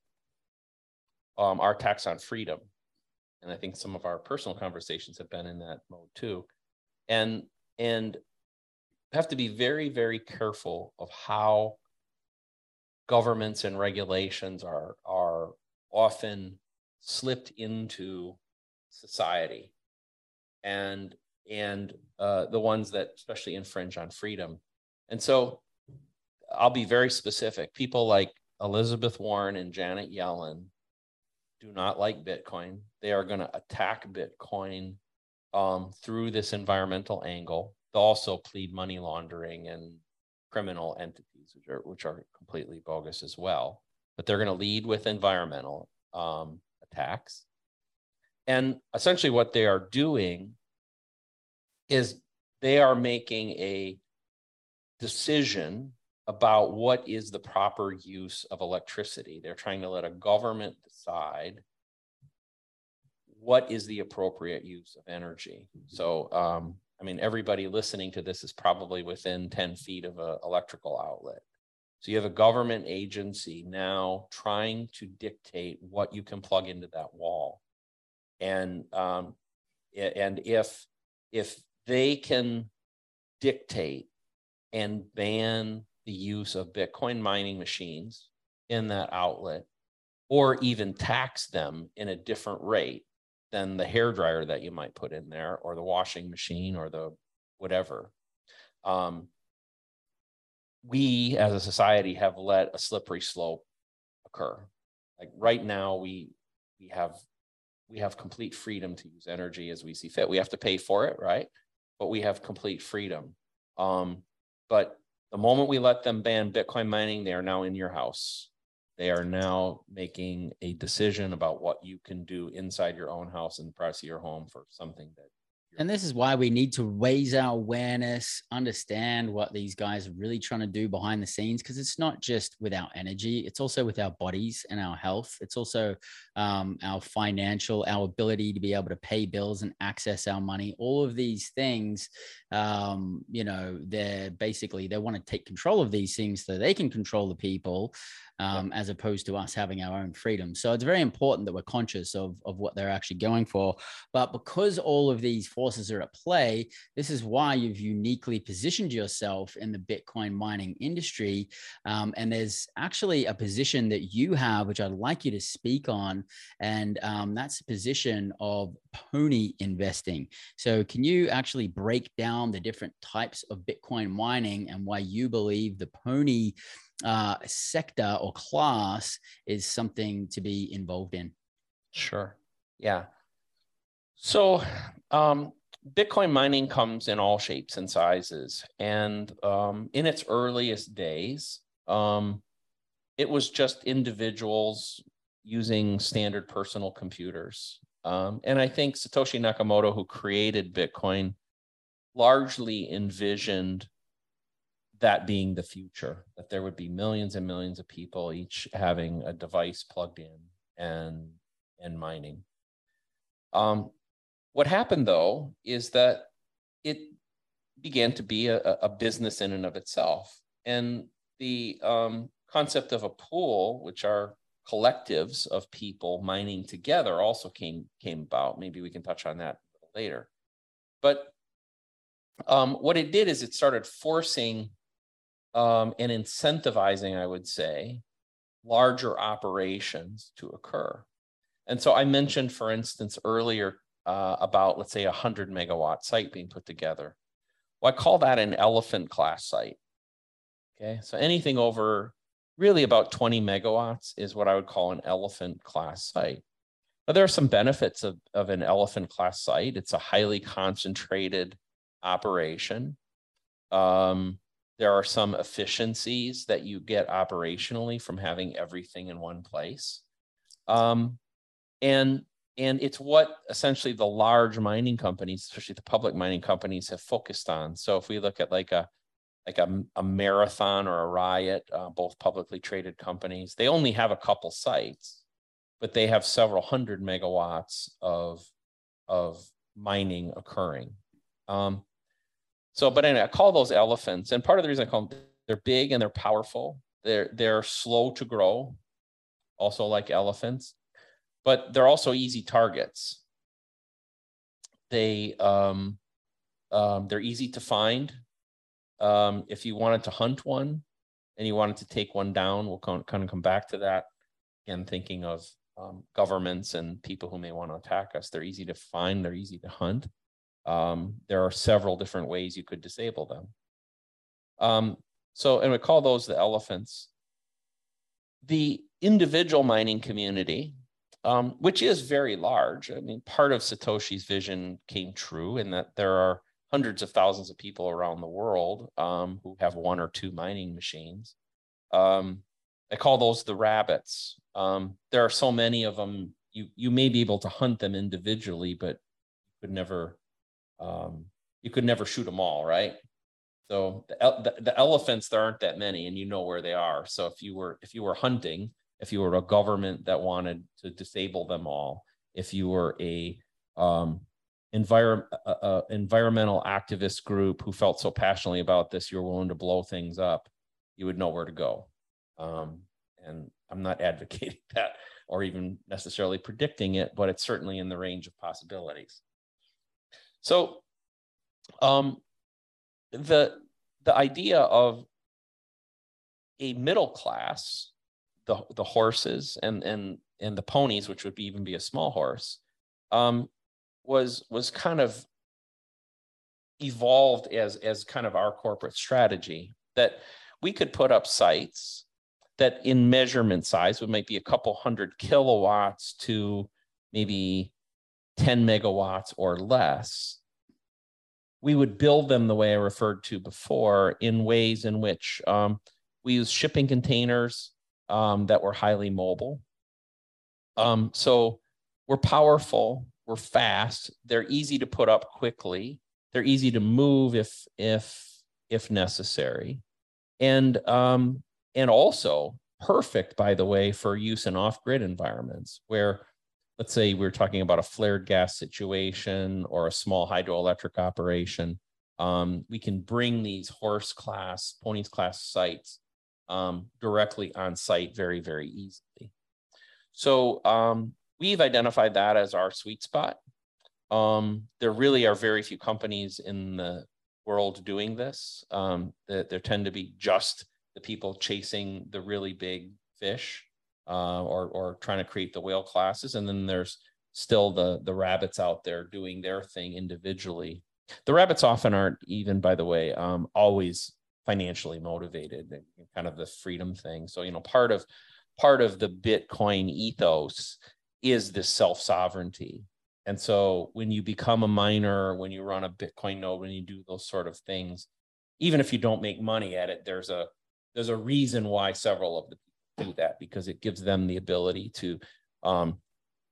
um are tax on freedom and i think some of our personal conversations have been in that mode too and and have to be very very careful of how governments and regulations are are often slipped into society and and uh, the ones that especially infringe on freedom. And so I'll be very specific. People like Elizabeth Warren and Janet Yellen do not like Bitcoin. They are going to attack Bitcoin um, through this environmental angle. They'll also plead money laundering and criminal entities, which are which are completely bogus as well. But they're going to lead with environmental um, attacks. And essentially, what they are doing is they are making a decision about what is the proper use of electricity. They're trying to let a government decide what is the appropriate use of energy. So, um, I mean, everybody listening to this is probably within 10 feet of an electrical outlet. So you have a government agency now trying to dictate what you can plug into that wall. And um, and if if they can dictate and ban the use of Bitcoin mining machines in that outlet, or even tax them in a different rate than the hair dryer that you might put in there, or the washing machine, or the whatever. Um, we as a society have let a slippery slope occur. Like right now, we we have we have complete freedom to use energy as we see fit. We have to pay for it, right? But we have complete freedom. Um, but the moment we let them ban Bitcoin mining, they are now in your house. They are now making a decision about what you can do inside your own house and privacy of your home for something that and this is why we need to raise our awareness, understand what these guys are really trying to do behind the scenes, because it's not just with our energy, it's also with our bodies and our health. It's also um, our financial, our ability to be able to pay bills and access our money. All of these things, um, you know, they're basically, they want to take control of these things so they can control the people um, as opposed to us having our own freedom. So it's very important that we're conscious of, of what they're actually going for. But because all of these forces are at play, this is why you've uniquely positioned yourself in the Bitcoin mining industry. Um, and there's actually a position that you have, which I'd like you to speak on. And um, that's the position of pony investing. So, can you actually break down the different types of Bitcoin mining and why you believe the pony uh, sector or class is something to be involved in. Sure. Yeah. So, um, Bitcoin mining comes in all shapes and sizes. And um, in its earliest days, um, it was just individuals using standard personal computers. Um, and I think Satoshi Nakamoto, who created Bitcoin, largely envisioned that being the future, that there would be millions and millions of people each having a device plugged in and and mining. Um, what happened though is that it began to be a, a business in and of itself, and the um, concept of a pool, which are collectives of people mining together, also came came about. Maybe we can touch on that later, but um, what it did is it started forcing um, and incentivizing, I would say, larger operations to occur. And so I mentioned, for instance, earlier uh, about, let's say, a 100 megawatt site being put together. Well, I call that an elephant class site. Okay, so anything over really about 20 megawatts is what I would call an elephant class site. Now, there are some benefits of, of an elephant class site. It's a highly concentrated operation. Um, there are some efficiencies that you get operationally from having everything in one place. Um, and and it's what essentially the large mining companies, especially the public mining companies, have focused on. So if we look at like a like a, a marathon or a riot, uh, both publicly traded companies, they only have a couple sites, but they have several hundred megawatts of of mining occurring. Um, so, but anyway, I call those elephants, and part of the reason I call them they're big and they're powerful. They're they're slow to grow, also like elephants, but they're also easy targets. They um, um, they're easy to find. Um, if you wanted to hunt one and you wanted to take one down, we'll kind of come back to that. Again, thinking of um, governments and people who may want to attack us. They're easy to find, they're easy to hunt. Um, there are several different ways you could disable them. Um, so, and we call those the elephants. The individual mining community, um, which is very large. I mean, part of Satoshi's vision came true in that there are hundreds of thousands of people around the world um, who have one or two mining machines. Um, I call those the rabbits. Um, there are so many of them. You you may be able to hunt them individually, but you could never um, you could never shoot them all, right? So the, the, the elephants there aren't that many, and you know where they are. So if you were if you were hunting, if you were a government that wanted to disable them all, if you were a um, envir- uh, uh, environmental activist group who felt so passionately about this, you're willing to blow things up, you would know where to go. Um, and I'm not advocating that or even necessarily predicting it, but it's certainly in the range of possibilities. So um, the the idea of a middle class, the the horses and and and the ponies, which would be, even be a small horse, um, was was kind of evolved as as kind of our corporate strategy that we could put up sites that in measurement size would might be a couple hundred kilowatts to maybe 10 megawatts or less we would build them the way i referred to before in ways in which um, we use shipping containers um, that were highly mobile. Um, so we're powerful we're fast they're easy to put up quickly they're easy to move if if if necessary. And um, and also perfect, by the way, for use in off grid environments where, let's say, we're talking about a flared gas situation or a small hydroelectric operation. Um, we can bring these horse class, ponies class sites um, directly on site very, very easily. So um, we've identified that as our sweet spot. Um, there really are very few companies in the world doing this. Um, there, there tend to be just the people chasing the really big fish uh, or or trying to create the whale classes, and then there's still the the rabbits out there doing their thing individually. The rabbits often aren't even, by the way, um, always financially motivated, kind of the freedom thing. So you know, part of part of the Bitcoin ethos is this self sovereignty. And so when you become a miner, when you run a Bitcoin node, when you do those sort of things, even if you don't make money at it, there's a there's a reason why several of the do that because it gives them the ability to um,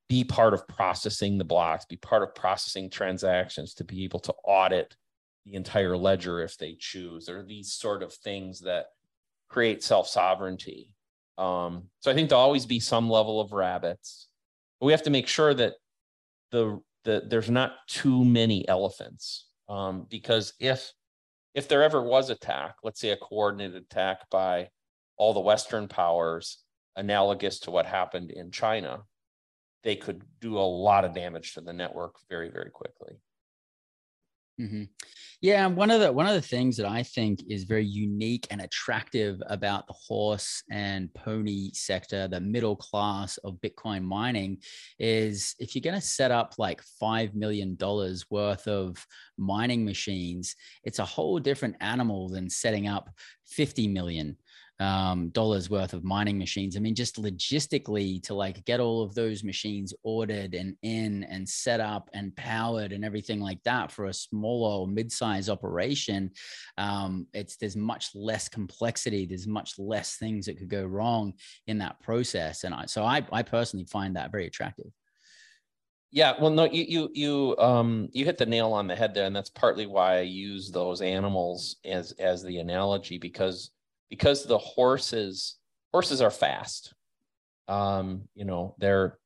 be part of processing the blocks, be part of processing transactions, to be able to audit the entire ledger if they choose. There are these sort of things that create self sovereignty. Um, so I think there'll always be some level of rabbits, but we have to make sure that the, the there's not too many elephants um, because if if there ever was attack, let's say a coordinated attack by all the Western powers, analogous to what happened in China, they could do a lot of damage to the network very, very quickly. Mm-hmm. Yeah, one of the one of the things that I think is very unique and attractive about the horse and pony sector, the middle class of Bitcoin mining, is if you're going to set up like five million dollars worth of mining machines, it's a whole different animal than setting up fifty million um, dollars worth of mining machines. I mean, just logistically to like get all of those machines ordered and in and set up and powered and everything like that for a smaller or mid-size operation, um, it's there's much less complexity. There's much less things that could go wrong in that process. And I, so I, I personally find that very attractive. Yeah, well, no, you you you um you hit the nail on the head there, and that's partly why I use those animals as as the analogy because because the horses horses are fast. Um, you know, they're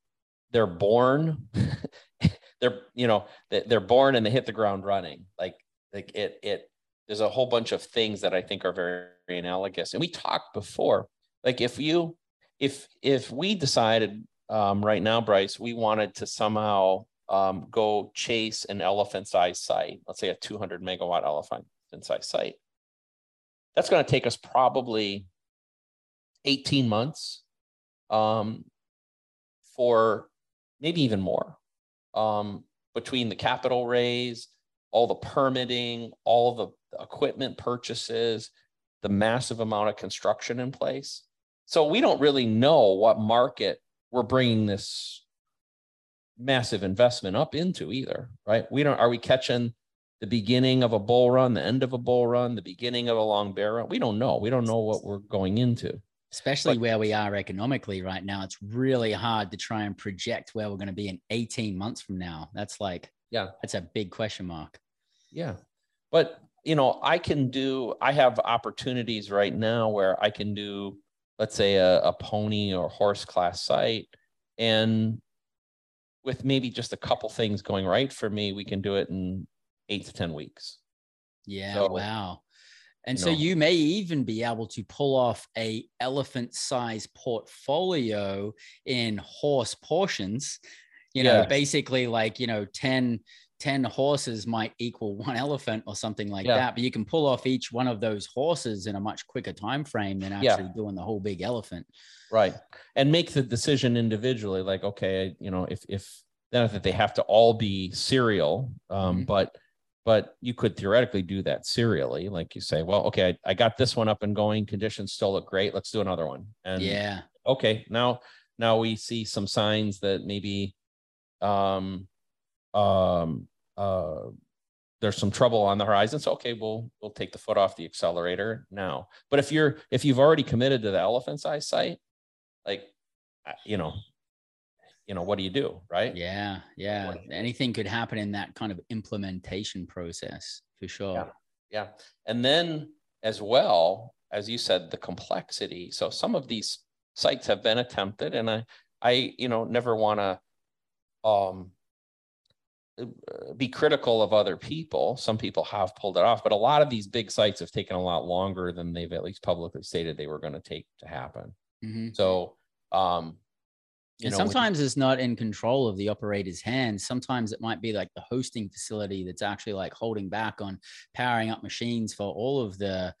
they're born, they're you know they're born and they hit the ground running. Like like it it there's a whole bunch of things that I think are very, very analogous. And we talked before, like if you if if we decided um, right now, Bryce, we wanted to somehow um, go chase an elephant sized site, let's say a 200 megawatt elephant sized site that's going to take us probably 18 months um, for maybe even more um, between the capital raise, all the permitting, all the equipment purchases, the massive amount of construction in place. So we don't really know what market we're bringing this massive investment up into either, right? We don't, are we catching the beginning of a bull run, the end of a bull run, the beginning of a long bear run? We don't know. We don't know what we're going into. Especially but, where we are economically right now. It's really hard to try and project where we're going to be in 18 months from now. That's like, yeah, that's a big question mark. Yeah. But, you know, I can do, I have opportunities right now where I can do, let's say, a, a pony or horse class site. And with maybe just a couple things going right for me, we can do it in eight to 10 weeks. Yeah. So, wow. And you so know, you may even be able to pull off a elephant size portfolio in horse portions, you know, basically like, you know, 10, 10 horses might equal one elephant or something like yeah. that but you can pull off each one of those horses in a much quicker time frame than actually yeah. doing the whole big elephant right and make the decision individually like okay you know if if not that they have to all be serial um, mm-hmm. but but you could theoretically do that serially like you say well okay I, I, got this one up and going conditions still look great let's do another one. And yeah. okay now now we see some signs that maybe um um uh there's some trouble on the horizon so okay we'll we'll take the foot off the accelerator now. But if you're if you've already committed to the elephant's eye site like you know you know what do you do right? Yeah yeah. Anything could happen in that kind of implementation process for sure. yeah. yeah and then as well as you said the complexity. So some of these sites have been attempted and i i you know never want to um be critical of other people. Some people have pulled it off but a lot of these big sites have taken a lot longer than they've at least publicly stated they were going to take to happen. Mm-hmm. so um and know, sometimes it's not in control of the operator's hands. Sometimes it might be like the hosting facility that's actually like holding back on powering up machines for all of the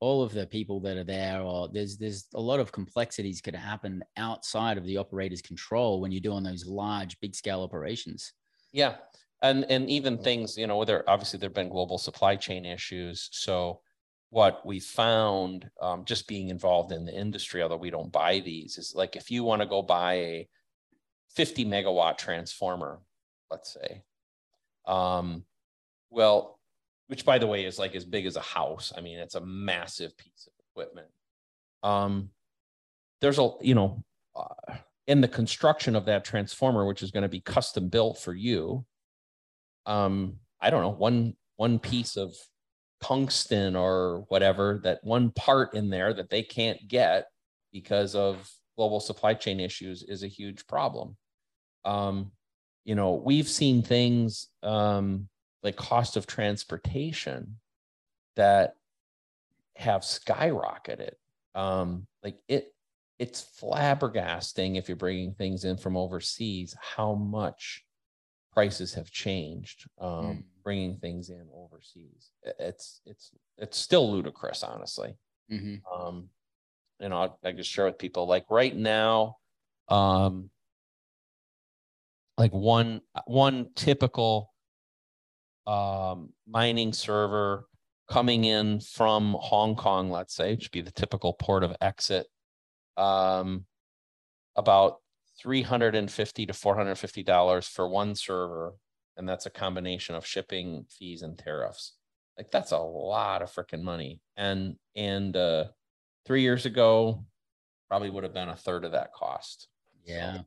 all of the people that are there. Or there's there's a lot of complexities could happen outside of the operator's control when you're doing those large, big scale operations. Yeah. And and even things, you know, there obviously there have been global supply chain issues. So what we found um, just being involved in the industry, although we don't buy these, is like if you want to go buy a 50 megawatt transformer, let's say, um, well, which by the way is like as big as a house. I mean, it's a massive piece of equipment. Um, there's a, you know, uh, in the construction of that transformer, which is going to be custom built for you, um, I don't know, one one piece of tungsten or whatever that one part in there that they can't get because of global supply chain issues is a huge problem. Um, you know we've seen things um, like cost of transportation that have skyrocketed. Um, like it it's flabbergasting if you're bringing things in from overseas how much prices have changed. Um, mm. Bringing things in overseas. It's it's it's still ludicrous honestly. Mm-hmm. um, you know I, I just share with people like right now um, like one one typical um, mining server coming in from Hong Kong, let's say, which would be the typical port of exit, um, about 350 to 450 dollars for one server and that's a combination of shipping fees and tariffs like that's a lot of freaking money and and uh three years ago probably would have been a third of that cost yeah so.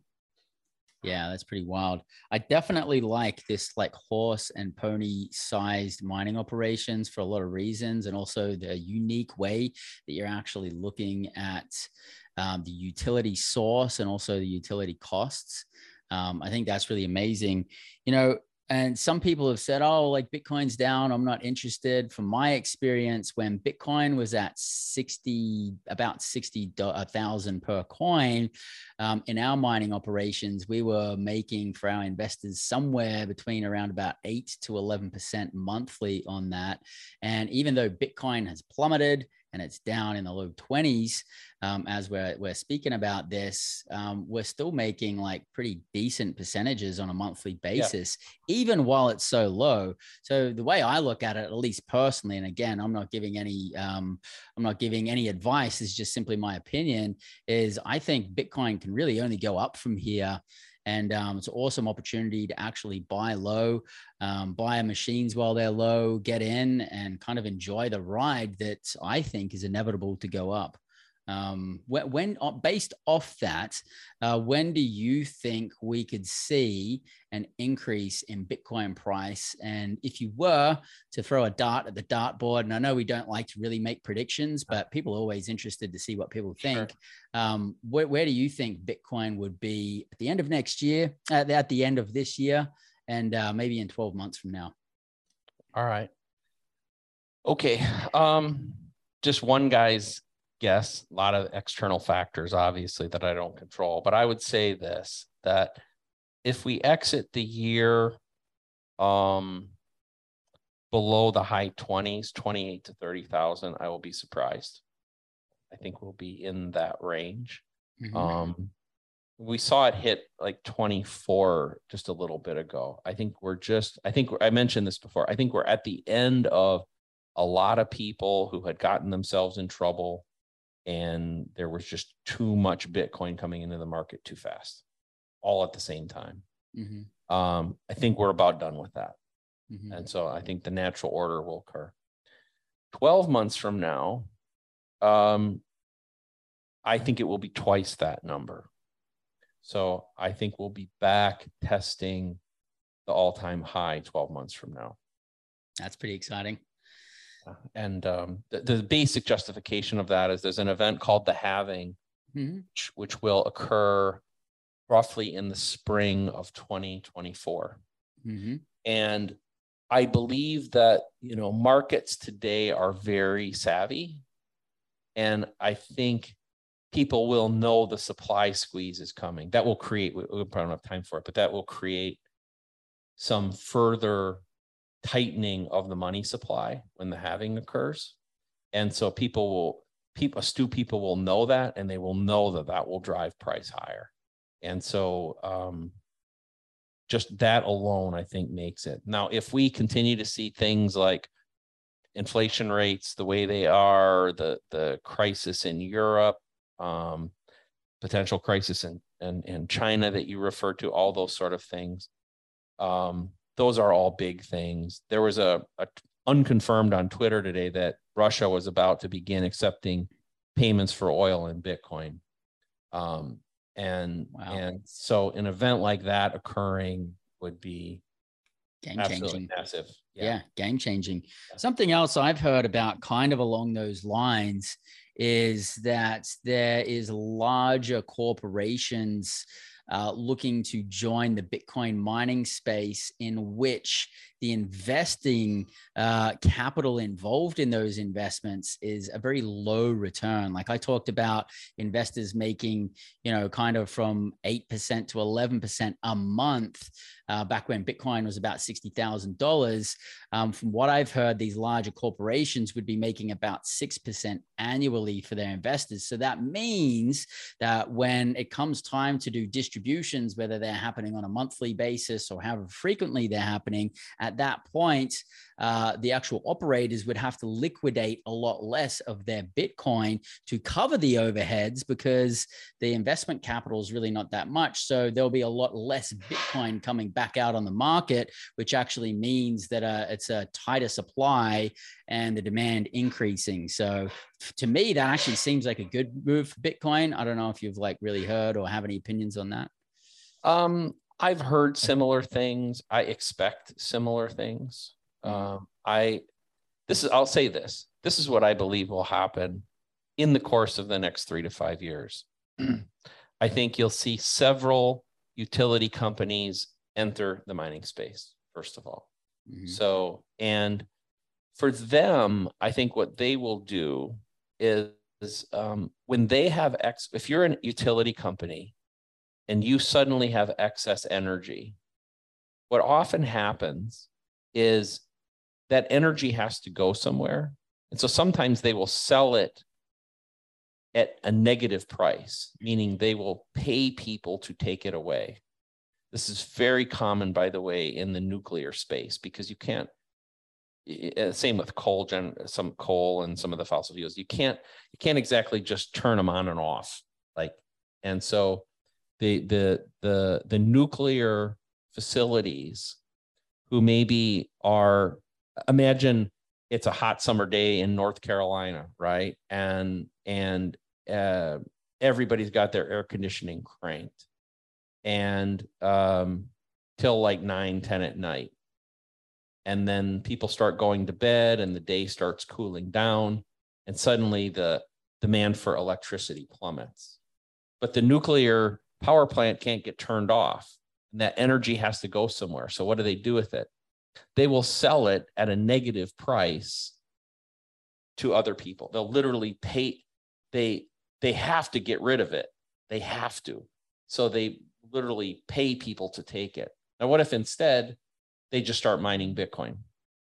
yeah that's pretty wild i definitely like this like horse and pony sized mining operations for a lot of reasons and also the unique way that you're actually looking at um, the utility source and also the utility costs. Um, I think that's really amazing. You know, and some people have said, oh, like Bitcoin's down. I'm not interested. From my experience, when Bitcoin was at 60, about 60,000 per coin um, in our mining operations, we were making for our investors somewhere between around about 8 to 11% monthly on that. And even though Bitcoin has plummeted, and it's down in the low 20s um, as we're, we're speaking about this um, we're still making like pretty decent percentages on a monthly basis yeah. even while it's so low so the way i look at it at least personally and again i'm not giving any um, i'm not giving any advice it's just simply my opinion is i think bitcoin can really only go up from here and um, it's an awesome opportunity to actually buy low, um, buy machines while they're low, get in and kind of enjoy the ride that I think is inevitable to go up. Um, when, when uh, based off that, uh, when do you think we could see an increase in Bitcoin price? And if you were to throw a dart at the dartboard, and I know we don't like to really make predictions, but people are always interested to see what people think. Sure. Um, where, where, do you think Bitcoin would be at the end of next year, at, at the end of this year, and uh, maybe in 12 months from now? All right. Okay. Um, just one guy's guess, a lot of external factors, obviously, that I don't control. But I would say this that if we exit the year um, below the high 20s, 28 to 30,000, I will be surprised. I think we'll be in that range. Mm-hmm. Um, we saw it hit like 24 just a little bit ago. I think we're just, I think I mentioned this before. I think we're at the end of a lot of people who had gotten themselves in trouble and there was just too much Bitcoin coming into the market too fast, all at the same time. Mm-hmm. Um, I think we're about done with that. Mm-hmm. And so I think the natural order will occur. 12 months from now, um, I think it will be twice that number. So I think we'll be back testing the all time high 12 months from now. That's pretty exciting. And um, the, the, basic justification of that is there's an event called the halving, mm-hmm. which, which, will occur roughly in the spring of 2024. Mm-hmm. And I believe that you know markets today are very savvy, and I think people will know the supply squeeze is coming. That will create. We, we probably don't have time for it, but that will create some further tightening of the money supply when the halving occurs. And so people will, people, astute people will know that and they will know that that will drive price higher. And so um, just that alone, I think, makes it. Now, if we continue to see things like inflation rates the way they are, the the crisis in Europe, um, potential crisis in, in in China that you refer to, all those sort of things, um, those are all big things. There was a, a unconfirmed on Twitter today that Russia was about to begin accepting payments for oil in Bitcoin. Um, and wow. and so an event like that occurring would be game changing massive yeah. yeah game changing yeah. something else i've heard about kind of along those lines is that there is larger corporations uh, looking to join the Bitcoin mining space, in which the investing uh, capital involved in those investments is a very low return. Like I talked about investors making, you know, kind of from 8% to 11% a month uh, back when Bitcoin was about $60,000. Um, from what I've heard, these larger corporations would be making about 6% annually for their investors. So that means that when it comes time to do distributions, whether they're happening on a monthly basis or however frequently they're happening, at that point, uh, the actual operators would have to liquidate a lot less of their Bitcoin to cover the overheads because the investment capital is really not that much. So there'll be a lot less Bitcoin coming back out on the market, which actually means that uh, it's a tighter supply and the demand increasing. So to me, that actually seems like a good move for Bitcoin. I don't know if you've like really heard or have any opinions on that. Um, I've heard similar things. I expect similar things. Mm-hmm. Um, I this is I'll say this. This is what I believe will happen in the course of the next three to five years. I think you'll see several utility companies enter the mining space, first of all. Mm-hmm. So, and for them, I think what they will do is um, when they have X, if you're a utility company and you suddenly have excess energy, what often happens is that energy has to go somewhere And so sometimes they will sell it at a negative price, meaning they will pay people to take it away. This is very common, by the way, in the nuclear space because you can't. Uh, same with coal, gen, some coal and some of the fossil fuels. You can't you can't exactly just turn them on and off, like. And so, the the the the nuclear facilities, who maybe are imagine it's a hot summer day in North Carolina, right? And and uh, everybody's got their air conditioning cranked, and um, till like 9, 10 at night, and then people start going to bed, and the day starts cooling down, and suddenly the demand for electricity plummets. But the nuclear power plant can't get turned off, and that energy has to go somewhere. So what do they do with it? they will sell it at a negative price to other people. They'll literally pay they they have to get rid of it. They have to. So they literally pay people to take it. Now what if instead they just start mining Bitcoin?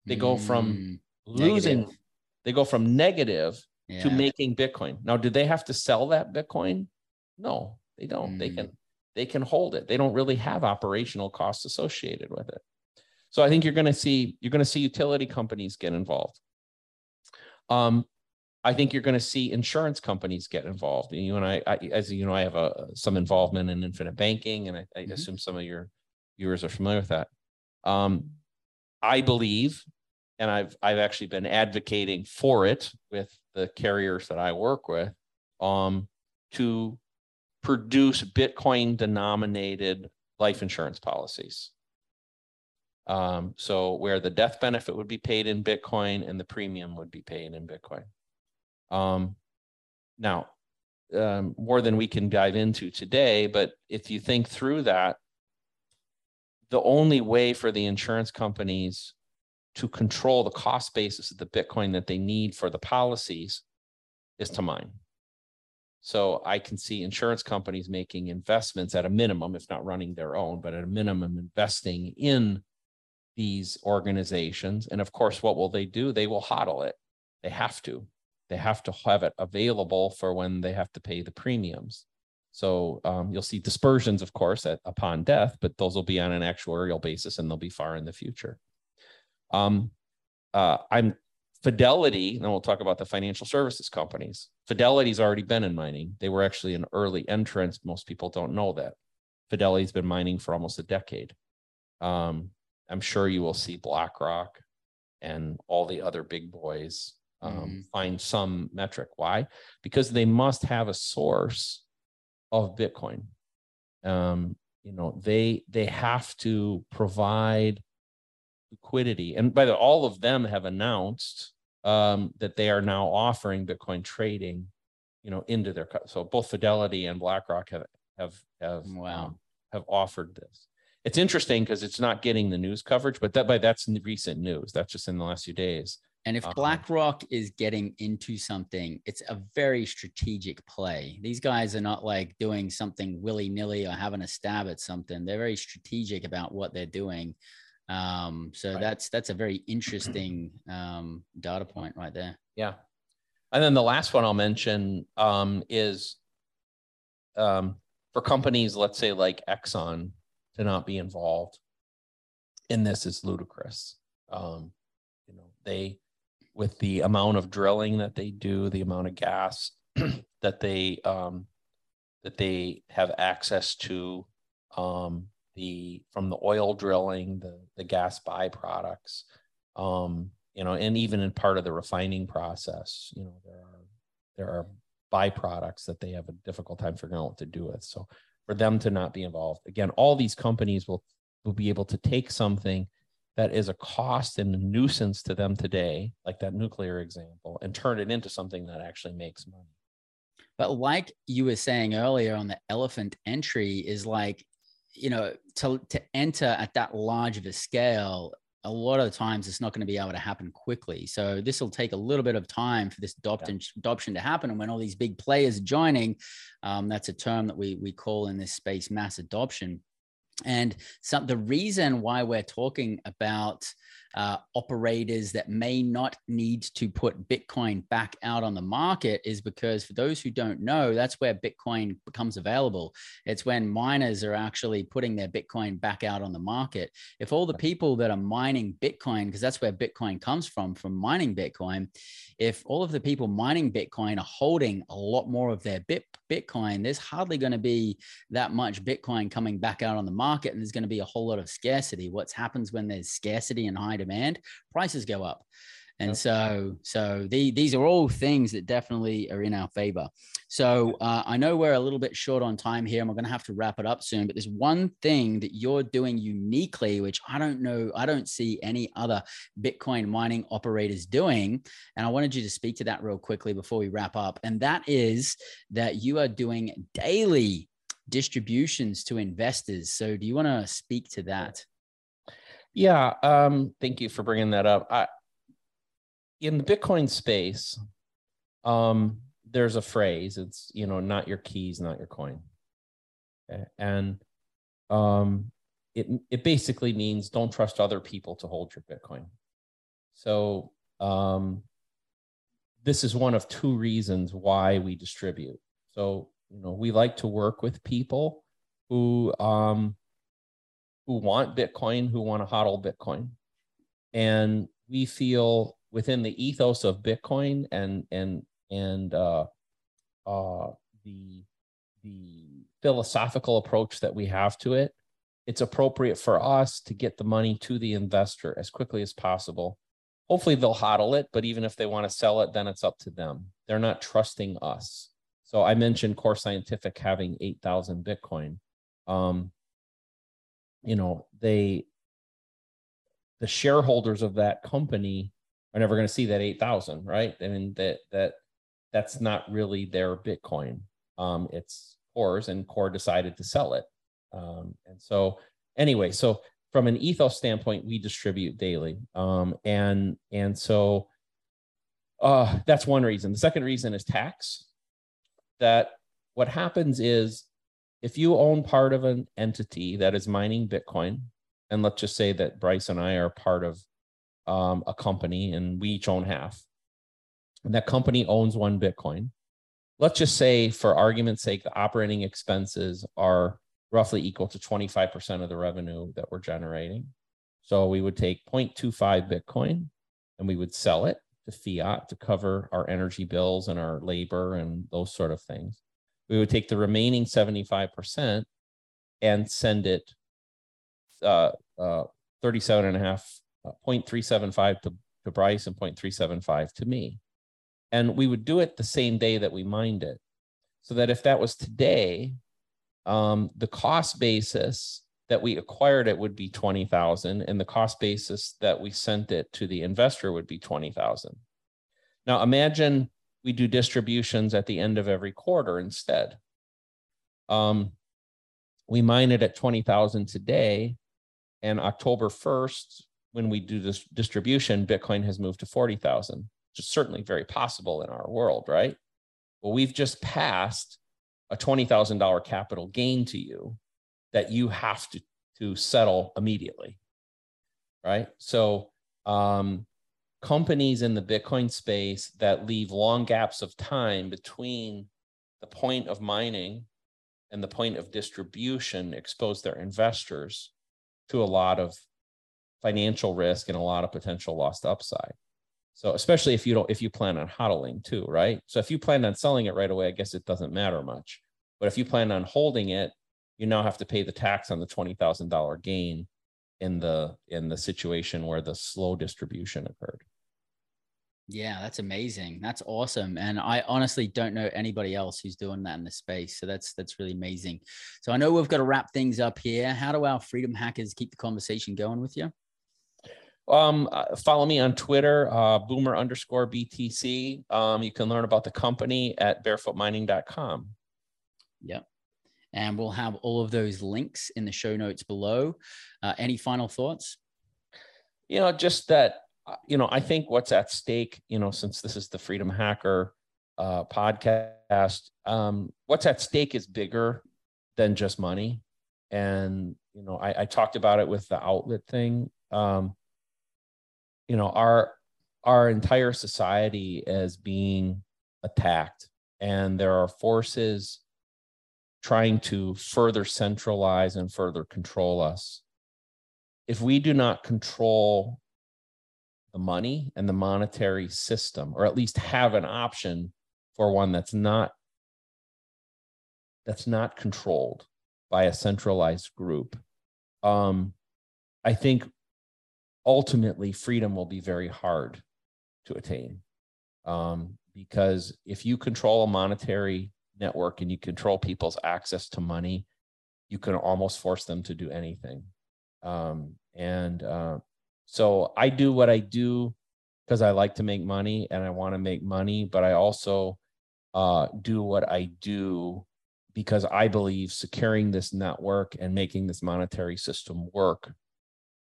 They go from mm, losing negative. they go from negative yeah. to making Bitcoin. Now do they have to sell that Bitcoin? No, they don't. Mm. They can they can hold it. They don't really have operational costs associated with it. So I think you're going to see you're going to see utility companies get involved. Um, I think you're going to see insurance companies get involved. And you and I, I, as you know, I have a, some involvement in infinite banking, and I, I mm-hmm. assume some of your viewers are familiar with that. Um, I believe, and I've I've actually been advocating for it with the carriers that I work with, um, to produce Bitcoin denominated life insurance policies. Um, so where the death benefit would be paid in Bitcoin and the premium would be paid in Bitcoin. Um, now, um, more than we can dive into today, but if you think through that, the only way for the insurance companies to control the cost basis of the Bitcoin that they need for the policies is to mine. So I can see insurance companies making investments at a minimum, if not running their own, but at a minimum investing in these organizations. And of course, what will they do? They will hodl it. They have to. They have to have it available for when they have to pay the premiums. So um, you'll see dispersions, of course, at, upon death, but those will be on an actuarial basis and they'll be far in the future. Um, uh, I'm Fidelity, and we'll talk about the financial services companies. Fidelity's already been in mining. They were actually an early entrant. Most people don't know that. Fidelity's been mining for almost a decade. Um, I'm sure you will see BlackRock and all the other big boys um, mm-hmm. find some metric. Why? Because they must have a source of Bitcoin. Um, you know, they they have to provide liquidity, and by the way, all of them have announced um, that they are now offering Bitcoin trading. You know, into their so both Fidelity and BlackRock have have have wow. Um, have offered this it's interesting because it's not getting the news coverage, but that by that's recent news. That's just in the last few days. And if um, BlackRock is getting into something, it's a very strategic play. These guys are not like doing something willy nilly or having a stab at something. They're very strategic about what they're doing. Um, so right. that's that's a very interesting um, data point right there. Yeah, and then the last one I'll mention um, is um, for companies, let's say like Exxon, to not be involved in this is ludicrous. Um, you know, they with the amount of drilling that they do, the amount of gas that they um, that they have access to, um, the from the oil drilling, the the gas byproducts, um, you know, and even in part of the refining process, you know, there are there are byproducts that they have a difficult time figuring out what to do with. So for them to not be involved. Again, all these companies will will be able to take something that is a cost and a nuisance to them today, like that nuclear example, and turn it into something that actually makes money. But like you were saying earlier on the elephant entry is like, you know, to to enter at that large of a scale, a lot of the times it's not going to be able to happen quickly. So this will take a little bit of time for this adoption, yeah. adoption to happen. And when all these big players are joining, um, that's a term that we, we call in this space mass adoption. And some, the reason why we're talking about uh, operators that may not need to put Bitcoin back out on the market is because, for those who don't know, that's where Bitcoin becomes available. It's when miners are actually putting their Bitcoin back out on the market. If all the people that are mining Bitcoin, because that's where Bitcoin comes from, from mining Bitcoin, if all of the people mining Bitcoin are holding a lot more of their bit, Bitcoin, there's hardly going to be that much Bitcoin coming back out on the market, and there's going to be a whole lot of scarcity. What happens when there's scarcity and high demand? Prices go up. And yep. so, so the, these are all things that definitely are in our favor. So uh, I know we're a little bit short on time here, and we're going to have to wrap it up soon. But there's one thing that you're doing uniquely, which I don't know, I don't see any other Bitcoin mining operators doing. And I wanted you to speak to that real quickly before we wrap up. And that is that you are doing daily distributions to investors. So do you want to speak to that? Yeah, um, thank you for bringing that up. I, in the Bitcoin space, um, there's a phrase. It's you know, not your keys, not your coin, and um, it it basically means don't trust other people to hold your Bitcoin. So um, this is one of two reasons why we distribute. So you know, we like to work with people who um, who want Bitcoin, who want to hodl Bitcoin, and we feel within the ethos of Bitcoin and and and uh, uh, the the philosophical approach that we have to it, it's appropriate for us to get the money to the investor as quickly as possible. Hopefully they'll hodl it, but even if they want to sell it, then it's up to them. They're not trusting us. So I mentioned Core Scientific having 8,000 Bitcoin. Um, you know, they, the shareholders of that company are never going to see that 8000 right? I mean that that that's not really their bitcoin. Um it's core's and core decided to sell it. Um and so anyway so from an ethos standpoint we distribute daily. Um and and so uh that's one reason. The second reason is tax. That what happens is if you own part of an entity that is mining bitcoin and let's just say that bryce and i are part of um, a company and we each own half. And that company owns one Bitcoin. Let's just say, for argument's sake, the operating expenses are roughly equal to 25% of the revenue that we're generating. So we would take 0.25 Bitcoin and we would sell it to fiat to cover our energy bills and our labor and those sort of things. We would take the remaining 75% and send it uh, uh, 37 and a half uh, 0.375 to, to Bryce and 0.375 to me. And we would do it the same day that we mined it. So that if that was today, um, the cost basis that we acquired it would be 20,000 and the cost basis that we sent it to the investor would be 20,000. Now imagine we do distributions at the end of every quarter instead. Um, we mine it at 20,000 today and October 1st when we do this distribution, Bitcoin has moved to 40,000, which is certainly very possible in our world, right? Well, we've just passed a $20,000 capital gain to you that you have to, to settle immediately, right? So, um, companies in the Bitcoin space that leave long gaps of time between the point of mining and the point of distribution expose their investors to a lot of financial risk and a lot of potential lost upside. So especially if you don't if you plan on hodling too, right? So if you plan on selling it right away, I guess it doesn't matter much. But if you plan on holding it, you now have to pay the tax on the twenty thousand dollar gain in the in the situation where the slow distribution occurred. Yeah, that's amazing. That's awesome. And I honestly don't know anybody else who's doing that in the space. So that's that's really amazing. So I know we've got to wrap things up here. How do our freedom hackers keep the conversation going with you? Um, uh, follow me on Twitter, uh, boomer underscore BTC. Um, you can learn about the company at barefootmining.com. Yep. And we'll have all of those links in the show notes below. Uh, any final thoughts? You know, just that, you know, I think what's at stake, you know, since this is the Freedom Hacker uh, podcast, um, what's at stake is bigger than just money. And, you know, I, I talked about it with the outlet thing. Um, you know, our our entire society is being attacked, and there are forces trying to further centralize and further control us. If we do not control the money and the monetary system, or at least have an option for one that's not that's not controlled by a centralized group, um, I think ultimately freedom will be very hard to attain. Um, because if you control a monetary network and you control people's access to money, you can almost force them to do anything. Um, and uh, so I do what I do because I like to make money and I want to make money, but I also uh, do what I do because I believe securing this network and making this monetary system work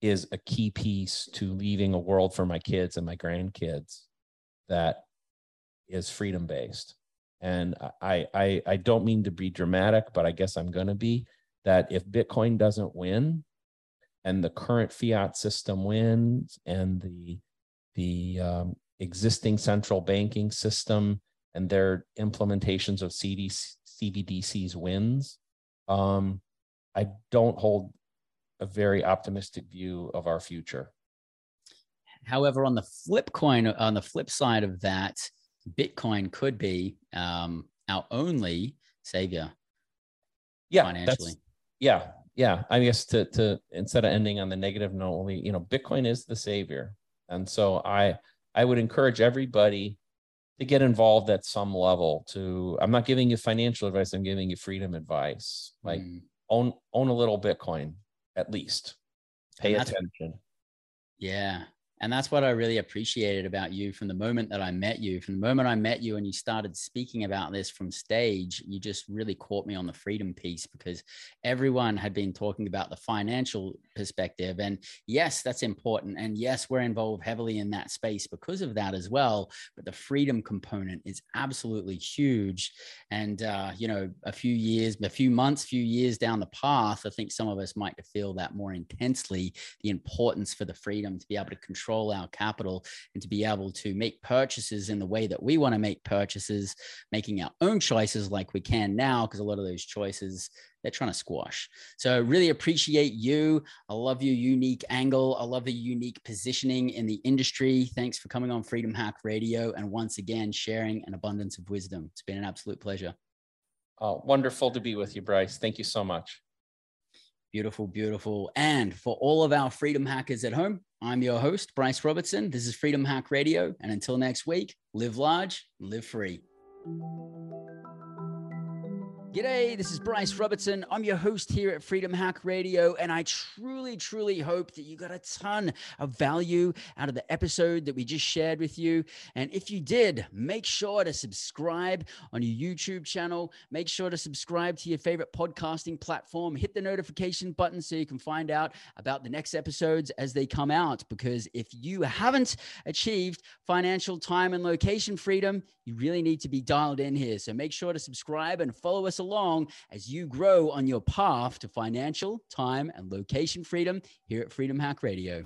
is a key piece to leaving a world for my kids and my grandkids that is freedom based. And I, I, I don't mean to be dramatic, but I guess I'm going to be that if Bitcoin doesn't win and the current fiat system wins and the, the um, existing central banking system and their implementations of CDC, CBDCs wins, um, I don't hold a very optimistic view of our future. However, on the flip coin, on the flip side of that, Bitcoin could be um, our only savior. Yeah, financially. Yeah, yeah. I guess to to instead of ending on the negative note, only you know, Bitcoin is the savior, and so I I would encourage everybody to get involved at some level. To I'm not giving you financial advice. I'm giving you freedom advice. Like mm. own own a little Bitcoin at least. Pay attention. Yeah, and that's what I really appreciated about you from the moment that I met you. From the moment I met you and you started speaking about this from stage, you just really caught me on the freedom piece because everyone had been talking about the financial perspective. And yes, that's important. And yes, we're involved heavily in that space because of that as well. But the freedom component is absolutely huge. And, uh, you know, a few years, a few months, a few years down the path, I think some of us might feel that more intensely the importance for the freedom to be able to control control our capital and to be able to make purchases in the way that we want to make purchases, making our own choices like we can now, because a lot of those choices they're trying to squash. So really appreciate you. I love your unique angle. I love the unique positioning in the industry. Thanks for coming on Freedom Hack Radio and once again sharing an abundance of wisdom. It's been an absolute pleasure. Oh, wonderful to be with you, Bryce. Thank you so much. Beautiful, beautiful. And for all of our freedom hackers at home, I'm your host, Bryce Robertson. This is Freedom Hack Radio. And until next week, live large, live free. G'day, this is Bryce Robertson. I'm your host here at Freedom Hack Radio, and I truly, truly hope that you got a ton of value out of the episode that we just shared with you. And if you did, make sure to subscribe on your YouTube channel. Make sure to subscribe to your favorite podcasting platform. Hit the notification button so you can find out about the next episodes as they come out. Because if you haven't achieved financial time and location freedom, you really need to be dialed in here. So make sure to subscribe and follow us along as you grow on your path to financial, time, and location freedom here at Freedom Hack Radio.